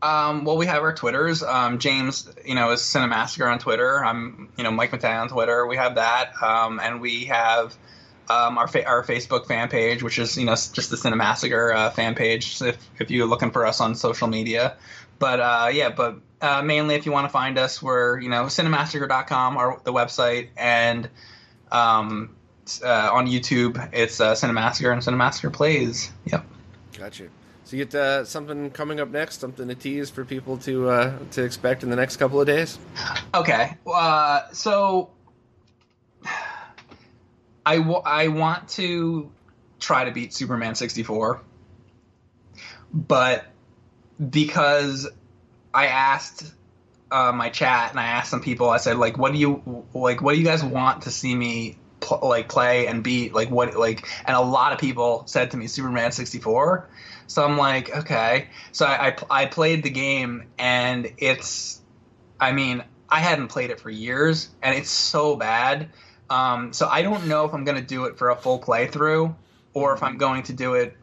Um, well, we have our Twitters. Um, James, you know, is Cinemassacre on Twitter. I'm, you know, Mike Matei on Twitter. We have that, um, and we have um, our fa- our Facebook fan page, which is you know just the Cinemassacre uh, fan page. If if you're looking for us on social media, but uh, yeah, but uh, mainly if you want to find us, we're you know cinemassacre.com, our the website, and um, uh, on YouTube, it's uh, Cinemassacre and Cinemassacre plays. Yep. Gotcha. So you get uh, something coming up next, something to tease for people to uh, to expect in the next couple of days. Okay, uh, so I, w- I want to try to beat Superman sixty four, but because I asked uh, my chat and I asked some people, I said like, what do you like? What do you guys want to see me pl- like play and beat? Like what like? And a lot of people said to me Superman sixty four so I'm like, okay. So I, I, I played the game, and it's, I mean, I hadn't played it for years, and it's so bad. Um, so I don't know if I'm going to do it for a full playthrough, or if I'm going to do it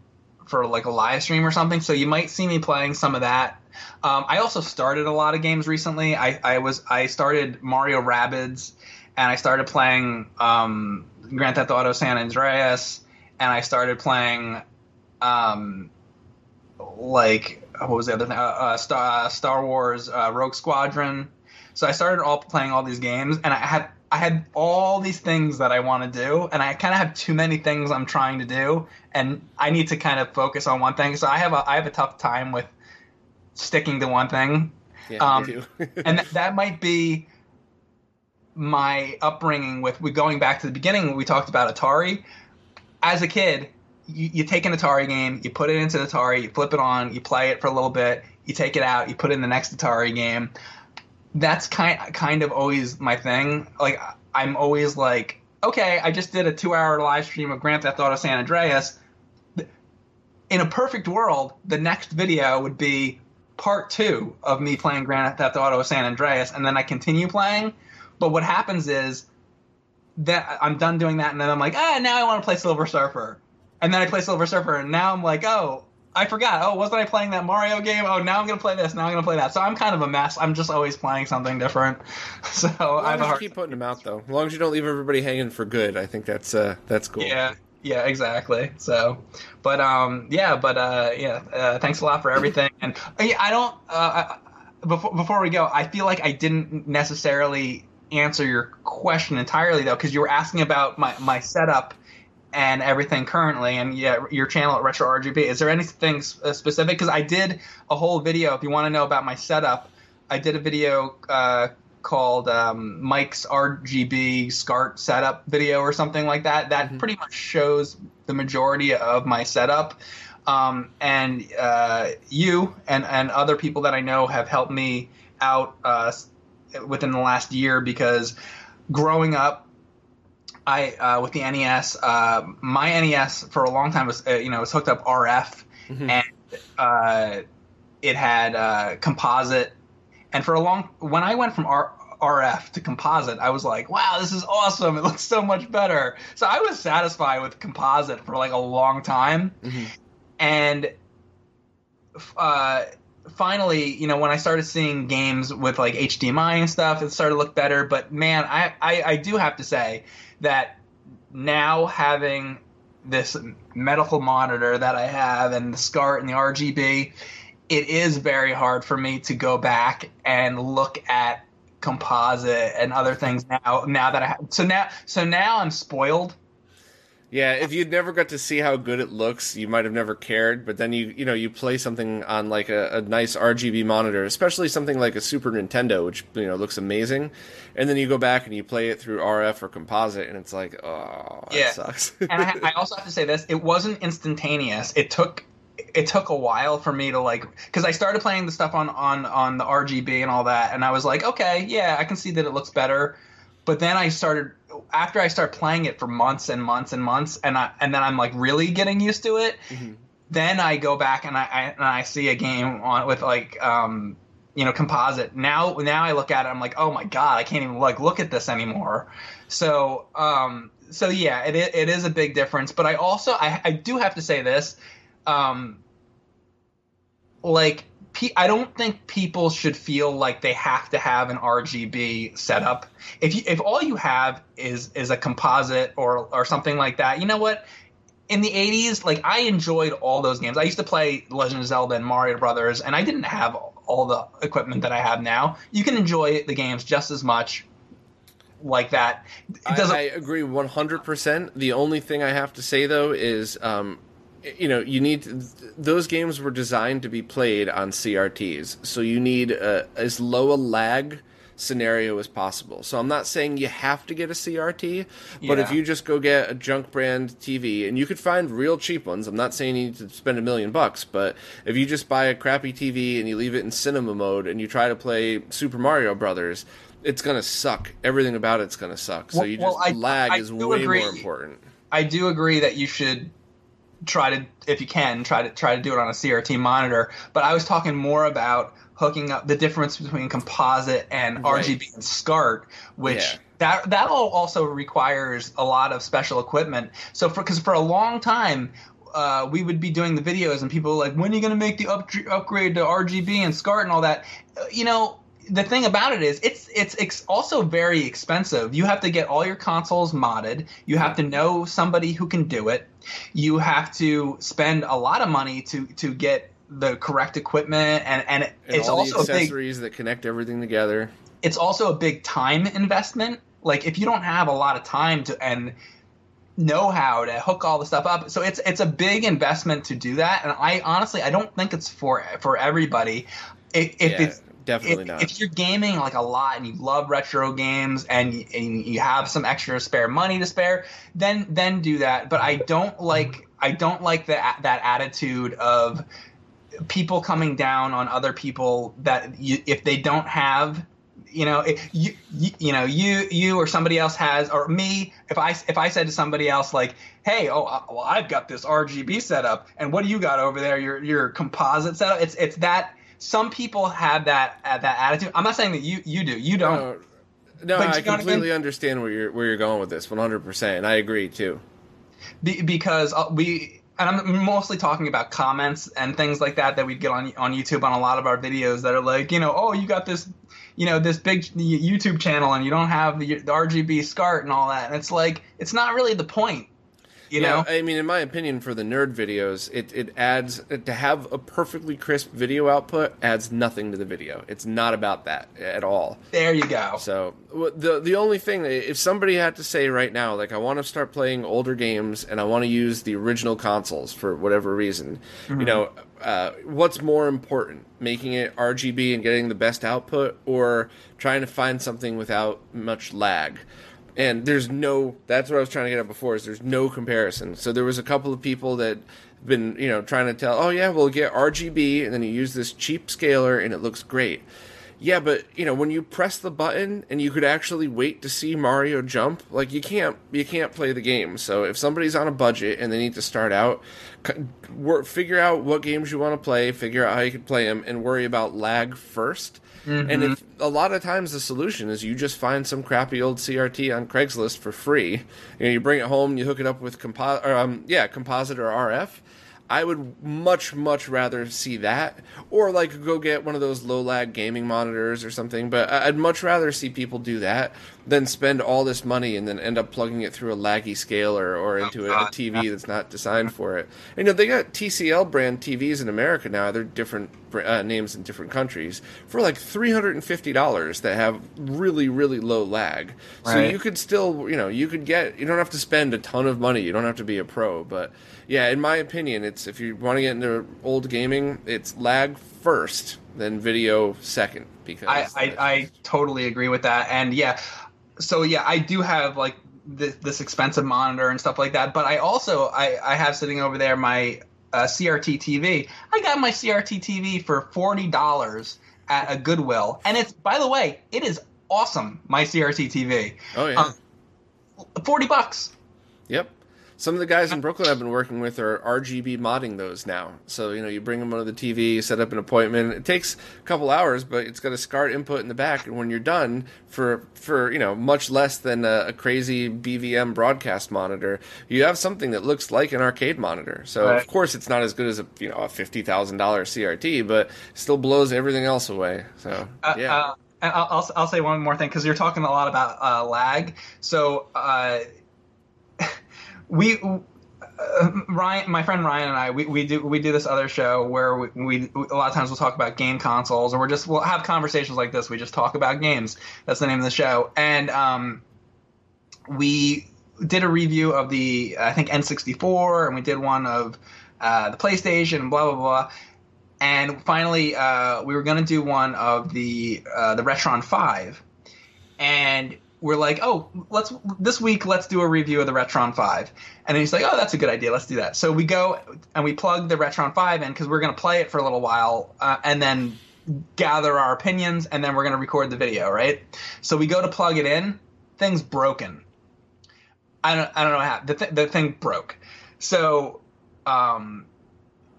for like a live stream or something. So you might see me playing some of that. Um, I also started a lot of games recently. I, I was I started Mario Rabbids, and I started playing um, Grand Theft Auto San Andreas, and I started playing um, like what was the other thing? Uh, uh, Star, uh, Star Wars uh, Rogue Squadron. So I started all playing all these games, and I had I had all these things that I want to do, and I kind of have too many things I'm trying to do, and I need to kind of focus on one thing. So I have a I have a tough time with sticking to one thing. Yeah, um, and th- that might be my upbringing with, with going back to the beginning. We talked about Atari. As a kid, you, you take an Atari game, you put it into the Atari, you flip it on, you play it for a little bit, you take it out, you put in the next Atari game. That's kind kind of always my thing. Like I'm always like, okay, I just did a two hour live stream of Grand Theft Auto San Andreas. In a perfect world, the next video would be part two of me playing Grand Theft Auto San Andreas, and then I continue playing. But what happens is that I'm done doing that, and then I'm like, ah, now I want to play Silver Surfer and then I play Silver Surfer, and now I'm like, oh, I forgot. Oh, wasn't I playing that Mario game? Oh, now I'm gonna play this. Now I'm gonna play that. So I'm kind of a mess. I'm just always playing something different. So I have a hard keep putting them out though. As long as you don't leave everybody hanging for good, I think that's uh that's cool. Yeah. Yeah, exactly. So, but um, yeah, but uh, yeah. Uh, thanks a lot for everything. And I don't. Uh, I, before before we go, I feel like I didn't necessarily answer your question entirely though, because you were asking about my my setup and everything currently, and yeah, your channel at Retro RGB. Is there anything uh, specific? Because I did a whole video. If you want to know about my setup, I did a video uh, called um, Mike's RGB SCART setup video or something like that. That mm-hmm. pretty much shows the majority of my setup. Um, and uh, you and, and other people that I know have helped me out uh, within the last year because growing up, I uh, with the NES, uh, my NES for a long time was uh, you know was hooked up RF, mm-hmm. and uh, it had composite. And for a long, when I went from R, RF to composite, I was like, wow, this is awesome. It looks so much better. So I was satisfied with composite for like a long time. Mm-hmm. And uh, finally, you know, when I started seeing games with like HDMI and stuff, it started to look better. But man, I, I, I do have to say that now having this medical monitor that I have and the SCART and the RGB, it is very hard for me to go back and look at composite and other things now now that I have so now so now I'm spoiled. Yeah, if you'd never got to see how good it looks, you might have never cared. But then you you know you play something on like a, a nice RGB monitor, especially something like a Super Nintendo, which you know looks amazing, and then you go back and you play it through RF or composite, and it's like, oh, that yeah. sucks. and I, I also have to say this: it wasn't instantaneous. It took it took a while for me to like because I started playing the stuff on on on the RGB and all that, and I was like, okay, yeah, I can see that it looks better. But then I started after I start playing it for months and months and months, and I and then I'm like really getting used to it. Mm-hmm. Then I go back and I, I, and I see a game on with like um you know composite. Now now I look at it, I'm like, oh my god, I can't even like look at this anymore. So um so yeah, it it is a big difference. But I also I, I do have to say this um, like I don't think people should feel like they have to have an RGB setup. If you, if all you have is is a composite or or something like that, you know what? In the 80s, like I enjoyed all those games. I used to play Legend of Zelda and Mario Brothers, and I didn't have all the equipment that I have now. You can enjoy the games just as much like that. I, I, agree 100%. The only thing I have to say though is um, you know you need to, those games were designed to be played on CRTs, so you need a, as low a lag scenario as possible. So I'm not saying you have to get a CRT, but yeah. if you just go get a junk brand TV, and you could find real cheap ones. I'm not saying you need to spend a million bucks, but if you just buy a crappy TV and you leave it in cinema mode and you try to play Super Mario Brothers, it's gonna suck. Everything about it's gonna suck. So you just well, I, lag I is way agree. more important. I do agree that you should try to if you can try to try to do it on a CRT monitor. But I was talking more about hooking up the difference between composite and right. RGB and SCART, which yeah. that that all also requires a lot of special equipment. So for because for a long time. Uh, we would be doing the videos and people were like, when are you going to make the up- upgrade to RGB and SCART and all that? Uh, you know, the thing about it is it's it's ex- also very expensive. You have to get all your consoles modded. You have to know somebody who can do it. You have to spend a lot of money to to get the correct equipment and and, and it's also accessories big, that connect everything together. It's also a big time investment. Like if you don't have a lot of time to and know how to hook all the stuff up. So it's it's a big investment to do that, and I honestly I don't think it's for for everybody. If, if yeah. it's Definitely if, not. If you're gaming like a lot and you love retro games and you, and you have some extra spare money to spare, then then do that. But I don't like I don't like that that attitude of people coming down on other people that you, if they don't have you know you, you, you know you you or somebody else has or me if i if i said to somebody else like hey oh uh, well i've got this rgb setup and what do you got over there your your composite setup it's it's that some people have that uh, that attitude. I'm not saying that you you do. You don't. No, no I completely understand where you're where you're going with this 100, percent and I agree too. Be, because uh, we and I'm mostly talking about comments and things like that that we get on on YouTube on a lot of our videos that are like, you know, oh, you got this, you know, this big YouTube channel and you don't have the, the RGB SCART and all that. And it's like, it's not really the point. You Yeah, know, I mean, in my opinion, for the nerd videos, it, it adds to have a perfectly crisp video output adds nothing to the video. It's not about that at all. there you go. So the the only thing, if somebody had to say right now, like I want to start playing older games and I want to use the original consoles for whatever reason, you know, uh, what's more important, making it RGB and getting the best output, or trying to find something without much lag? And there's no. That's what I was trying to get at before. Is there's no comparison. So there was a couple of people that have been you know trying to tell, oh yeah, we'll get RGB and then you use this cheap scaler and it looks great. Yeah, but you know when you press the button and you could actually wait to see Mario jump, like you can't you can't play the game. So if somebody's on a budget and they need to start out, c- wor- figure out what games you want to play, figure out how you can play them, and worry about lag 1st And if a lot of times the solution is you just find some crappy old CRT on Craigslist for free, you know, you bring it home, you hook it up with compo- or, um, yeah, composite or RF. I would much much rather see that, or like go get one of those low lag gaming monitors or something. But I'd much rather see people do that than spend all this money and then end up plugging it through a laggy scaler or into a, a TV that's not designed for it. And, You know they got TCL brand TVs in America now. They're different uh, names in different countries for like three hundred and fifty dollars that have really really low lag. So you could still you know you could get you don't have to spend a ton of money. You don't have to be a pro, but yeah, in my opinion, it's if you want to get into old gaming, it's lag first, then video second. Because I, I, I totally agree with that. And yeah, so yeah, I do have like this, this expensive monitor and stuff like that. But I also I, I have sitting over there my uh, CRT TV. I got my CRT TV for forty dollars at a Goodwill, and it's by the way, it is awesome. My CRT TV, oh yeah, um, forty bucks. yep. Some of the guys in Brooklyn I've been working with are RGB modding those now. So you know, you bring them onto the TV, set up an appointment. It takes a couple hours, but it's got a SCART input in the back, and when you're done, for for you know much less than a, a crazy BVM broadcast monitor, you have something that looks like an arcade monitor. So Right. of course, it's not as good as a you know a fifty thousand dollar CRT, but still blows everything else away. So Uh, yeah. uh, and I'll, I'll, I'll say one more thing because you're talking a lot about uh, lag. So uh, we. Uh, Ryan, my friend Ryan and I, we, we do we do this other show where we, we a lot of times we'll talk about game consoles or we're just we'll have conversations like this. We just talk about games. That's the name of the show, and um, we did a review of the I think N64, and we did one of uh, the PlayStation, and blah blah blah. And finally, uh, we were going to do one of the uh, the Retron Five, and we're like, oh, let's this week let's do a review of the Retron Five. And he's like, oh, that's a good idea. Let's do that. So we go and we plug the Retron Five in because we're to play it for a little while, uh, and then gather our opinions, and then we're to record the video, right? So we go to plug it in, thing's broken. I don't I don't know how the th- the thing broke. So um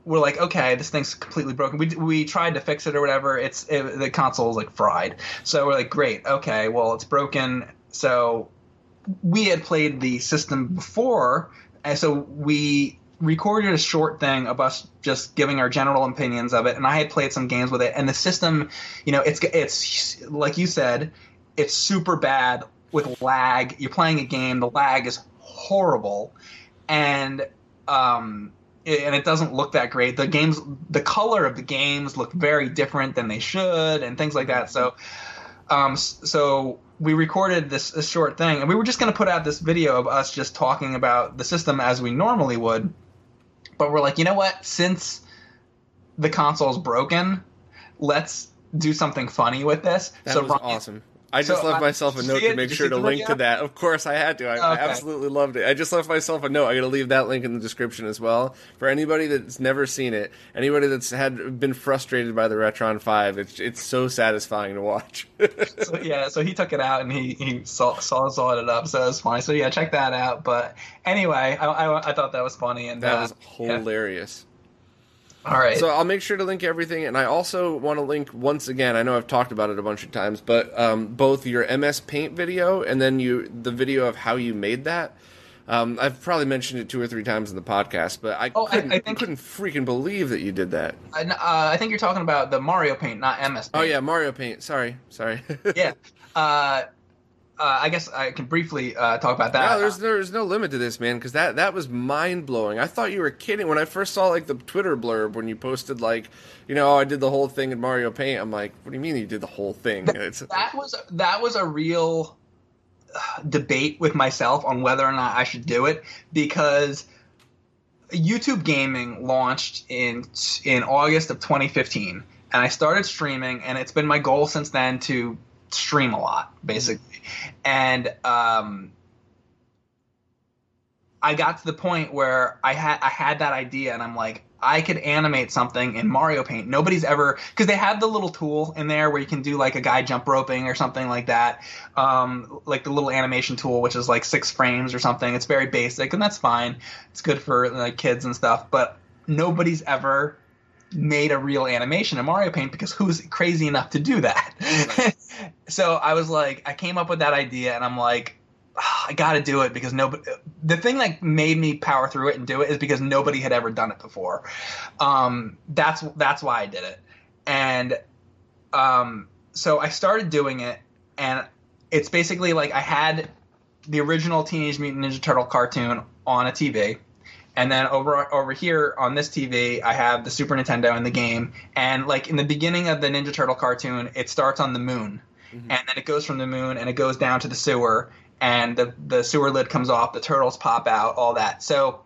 we're like, okay, this thing's completely broken. We we tried to fix it or whatever. It's it, the console is like fried. So we're like, great, okay, well it's broken. So we had played the system before, and so we recorded a short thing of us just giving our general opinions of it. And I had played some games with it, and the system, you know, it's it's like you said, it's super bad with lag. You're playing a game, the lag is horrible, and um, it- and it doesn't look that great. The games, the color of the games look very different than they should, and things like that. So, um, so we recorded this, this short thing, and we were just going to put out this video of us just talking about the system as we normally would. But we're like, you know what? Since the console's broken, let's do something funny with this. That so was Ryan- awesome. I just so, left uh, myself a note to make sure to link to that. Of course, I had to. I, I Okay. absolutely loved it. I just left myself a note. I got to leave that link in the description as well for anybody that's never seen it. Anybody that's had been frustrated by the Retron Five. It's it's so satisfying to watch. so yeah, so he took it out and he he saw saw, saw it up, so it was funny. So yeah, check that out. But anyway, I I, I thought that was funny and that uh, was yeah. Hilarious. All right. So I'll make sure to link everything, and I also want to link once again. I know I've talked about it a bunch of times, but um, both your MS Paint video and then you the video of how you made that. Um, I've probably mentioned it two or three times in the podcast, but I, Oh, couldn't, I think- couldn't freaking believe that you did that. I, uh, I think you're talking about the Mario Paint, not MS. Paint. Oh yeah, Mario Paint. Sorry, sorry. yeah. Uh, uh, I guess I can briefly uh, talk about that. No, there's there's no limit to this, man, because that that was mind blowing. I thought you were kidding when I first saw like the Twitter blurb when you posted like, you know, oh, I did the whole thing in Mario Paint. I'm like, what do you mean you did the whole thing? It's, that was that was a real uh, debate with myself on whether or not I should do it because YouTube gaming launched in in August of 2015 and I started streaming and it's been my goal since then to stream a lot basically and um, I got to the point where I had I had that idea and I'm like I could animate something in Mario Paint. Nobody's ever because they have the little tool in there where you can do like a guy jump roping or something like that, um, like the little animation tool, which is like six frames or something. It's very basic and that's fine. It's good for like kids and stuff. But nobody's ever made a real animation in Mario Paint because who's crazy enough to do that? Right. so I was like, I came up with that idea, and I'm like, oh, I got to do it because nobody. The thing that made me power through it and do it is because nobody had ever done it before. Um, that's that's why I did it, and um, so I started doing it, and it's basically like I had the original Teenage Mutant Ninja Turtle cartoon on a TV and then over over here on this TV, I have the Super Nintendo and the game. And like in the beginning of the Ninja Turtle cartoon, it starts on the moon, mm-hmm. and then it goes from the moon and it goes down to the sewer, and the the sewer lid comes off, the turtles pop out, all that. So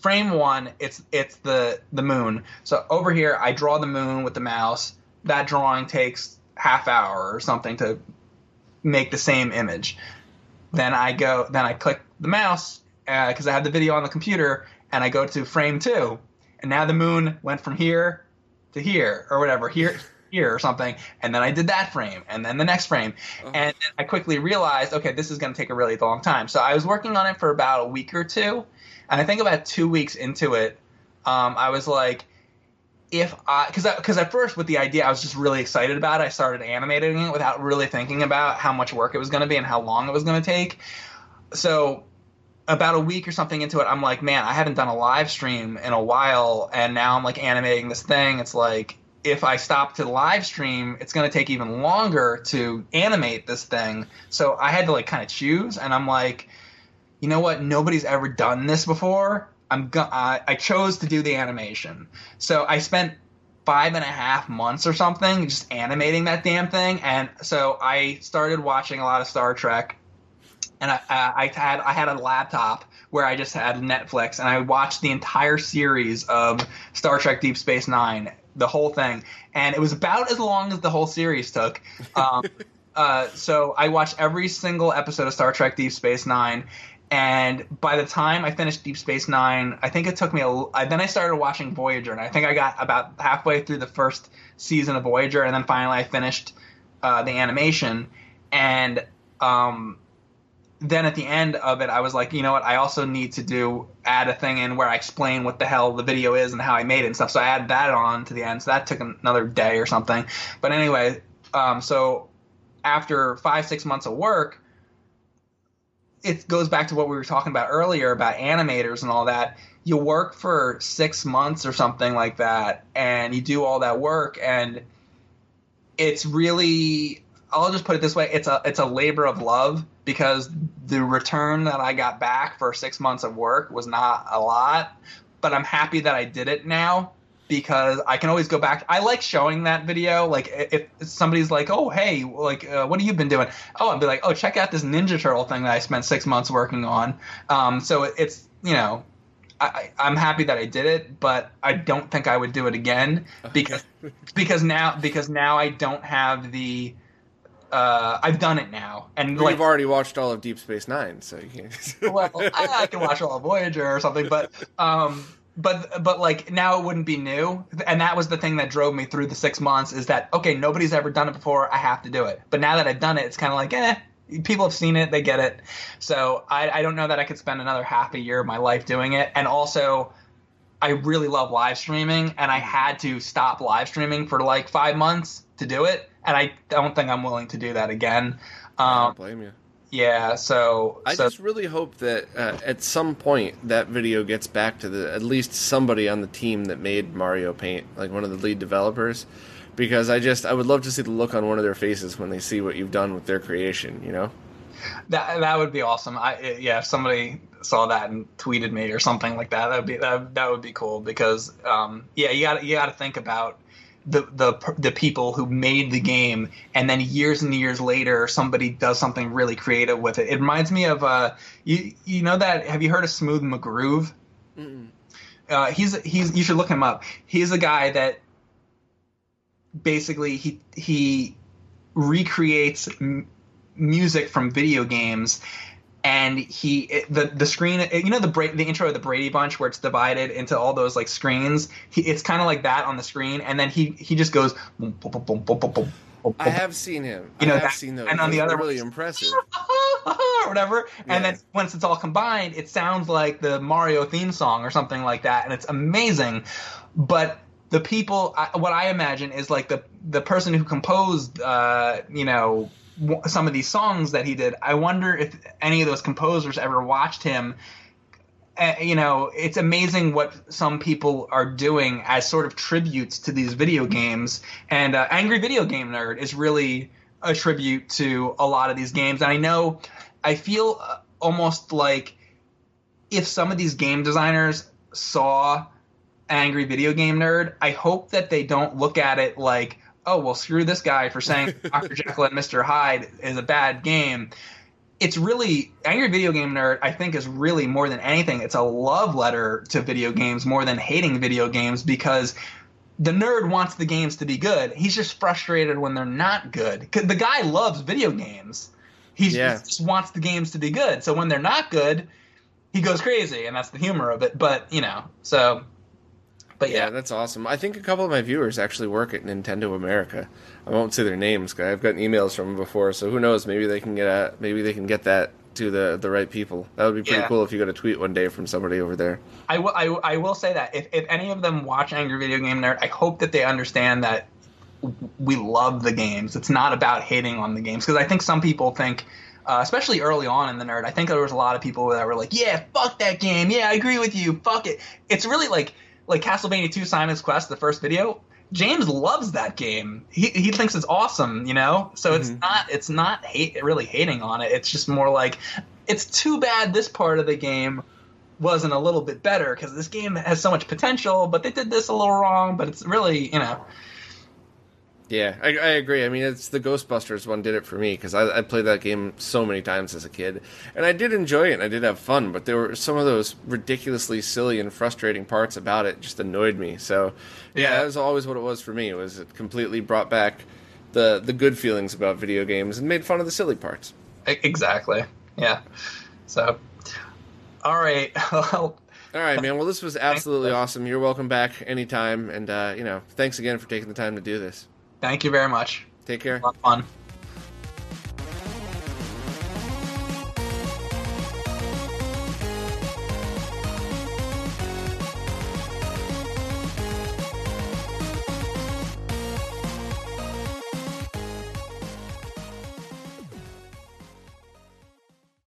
frame one, it's it's the the moon. So over here, I draw the moon with the mouse. That drawing takes half hour or something to make the same image. Then I go, then I click the mouse because uh, I have the video on the computer, and I go to frame two, and now the moon went from here to here or whatever here here or something, and then I did that frame, and then the next frame, oh. and I quickly realized, okay, this is going to take a really long time. So I was working on it for about a week or two, and I think about two weeks into it, um, I was like, if I, because because at first with the idea I was just really excited about it. I started animating it without really thinking about how much work it was going to be and how long it was going to take. So about a week or something into it, I'm like, man, I haven't done a live stream in a while, and now I'm like animating this thing. It's like if I stop to live stream, it's going to take even longer to animate this thing. So I had to like kind of choose, and I'm like, you know what? Nobody's ever done this before. I'm go- I, I chose to do the animation. So I spent five and a half months or something just animating that damn thing, and so I started watching a lot of Star Trek and I, I, had I had a laptop where I just had Netflix, and I watched the entire series of Star Trek Deep Space Nine, the whole thing, and it was about as long as the whole series took. Um, uh, so I watched every single episode of Star Trek Deep Space Nine, and by the time I finished Deep Space Nine, I think it took me a. Then I started watching Voyager, and I think I got about halfway through the first season of Voyager, and then finally I finished uh, the animation, and um, then at the end of it, I was like, you know what? I also need to do add a thing in where I explain what the hell the video is and how I made it and stuff. So I added that on to the end. So that took another day or something. But anyway, um, so after five six months of work, it goes back to what we were talking about earlier about animators and all that. You work for six months or something like that, and you do all that work, and it's really I'll just put it this way: it's a it's a labor of love because the return that I got back for six months of work was not a lot, but I'm happy that I did it now because I can always go back. I like showing that video. Like if somebody's like, "Oh, hey, like uh, what have you been doing?" Oh, I'd be like, "Oh, check out this Ninja Turtle thing that I spent six months working on." Um, so it's you know I, am happy that I did it, but I don't think I would do it again because because now because now I don't have the uh, I've done it now, and well, like, you've already watched all of Deep Space Nine, so you can't. well, I, I, can watch all of Voyager or something, but um, but but like now it wouldn't be new, and that was the thing that drove me through the six months. Is that okay? Nobody's ever done it before. I have to do it. But now that I've done it, it's kind of like eh. People have seen it, they get it. So I, I don't know that I could spend another half a year of my life doing it. And also, I really love live streaming, and I had to stop live streaming for like five months to do it and I don't think I'm willing to do that again. Um, I don't blame you. Yeah, so I so, just really hope that uh, at some point that video gets back to the at least somebody on the team that made Mario Paint, like one of the lead developers, because I just I would love to see the look on one of their faces when they see what you've done with their creation. You know. That that would be awesome. I yeah, if somebody saw that and tweeted me or something like that, that would be that, that would be cool because um, yeah, you got you got to think about the the the people who made the game, and then years and years later, somebody does something really creative with it. It reminds me of uh, you you know that have you heard of Smooth McGroove? Uh, he's he's you should look him up. He's a guy that basically he he recreates m- music from video games and he it, the the screen you know the Bra- the intro of the Brady Bunch where it's divided into all those like screens he, it's kind of like that on the screen and then he he just goes boom, boom, boom, boom, boom, boom, boom, I have seen him. You know, I have that- seen those. and on the other really impressive. or whatever. And Yeah. then once it's all combined, it sounds like the Mario theme song or something like that, and it's amazing. But the people, I, what I imagine is like the the person who composed, uh, you know, some of these songs that he did. I wonder if any of those composers ever watched him. Uh, you know, it's amazing what some people are doing as sort of tributes to these video games. And uh, Angry Video Game Nerd is really a tribute to a lot of these games. And I know, I feel uh, almost like if some of these game designers saw Angry Video Game Nerd, I hope that they don't look at it like, oh, well, screw this guy for saying Dr. Jekyll and Mr. Hyde is a bad game. It's really Angry Video Game Nerd. I think is really more than anything. It's a love letter to video games more than hating video games because the nerd wants the games to be good. He's just frustrated when they're not good. The guy loves video games. He's, Yeah. he just wants the games to be good. So when they're not good, he goes crazy, and that's the humor of it. But you know, so. But Yeah, yeah, that's awesome. I think a couple of my viewers actually work at Nintendo America. I won't say their names. 'cause I've gotten emails from them before, so who knows? Maybe they can get a, maybe they can get that to the the right people. That would be pretty Yeah. cool if you got a tweet one day from somebody over there. I will. I, I will say that if, if any of them watch Angry Video Game Nerd, I hope that they understand that we love the games. It's not about hating on the games because I think some people think, uh, especially early on in the nerd, I think there was a lot of people that were like, "Yeah, fuck that game. Yeah, I agree with you. Fuck it." It's really like like Castlevania 2: Simon's Quest, the first video. James loves that game. He he thinks it's awesome, you know. So it's mm-hmm. not it's not hate really hating on it. It's just more like it's too bad this part of the game wasn't a little bit better because this game has so much potential, but they did this a little wrong. But it's really, you know, Yeah, I, I agree. I mean, it's the Ghostbusters one did it for me because I, I played that game so many times as a kid, and I did enjoy it. and I did have fun, but there were some of those ridiculously silly and frustrating parts about it just annoyed me. So, yeah, Yeah. that was always what it was for me. It was it completely brought back the the good feelings about video games and made fun of the silly parts. exactly, yeah. So, all right, All right, man. Well, this was absolutely awesome. You're welcome back anytime, and uh, you know, thanks again for taking the time to do this. Thank you very much. Take care. A lot of fun.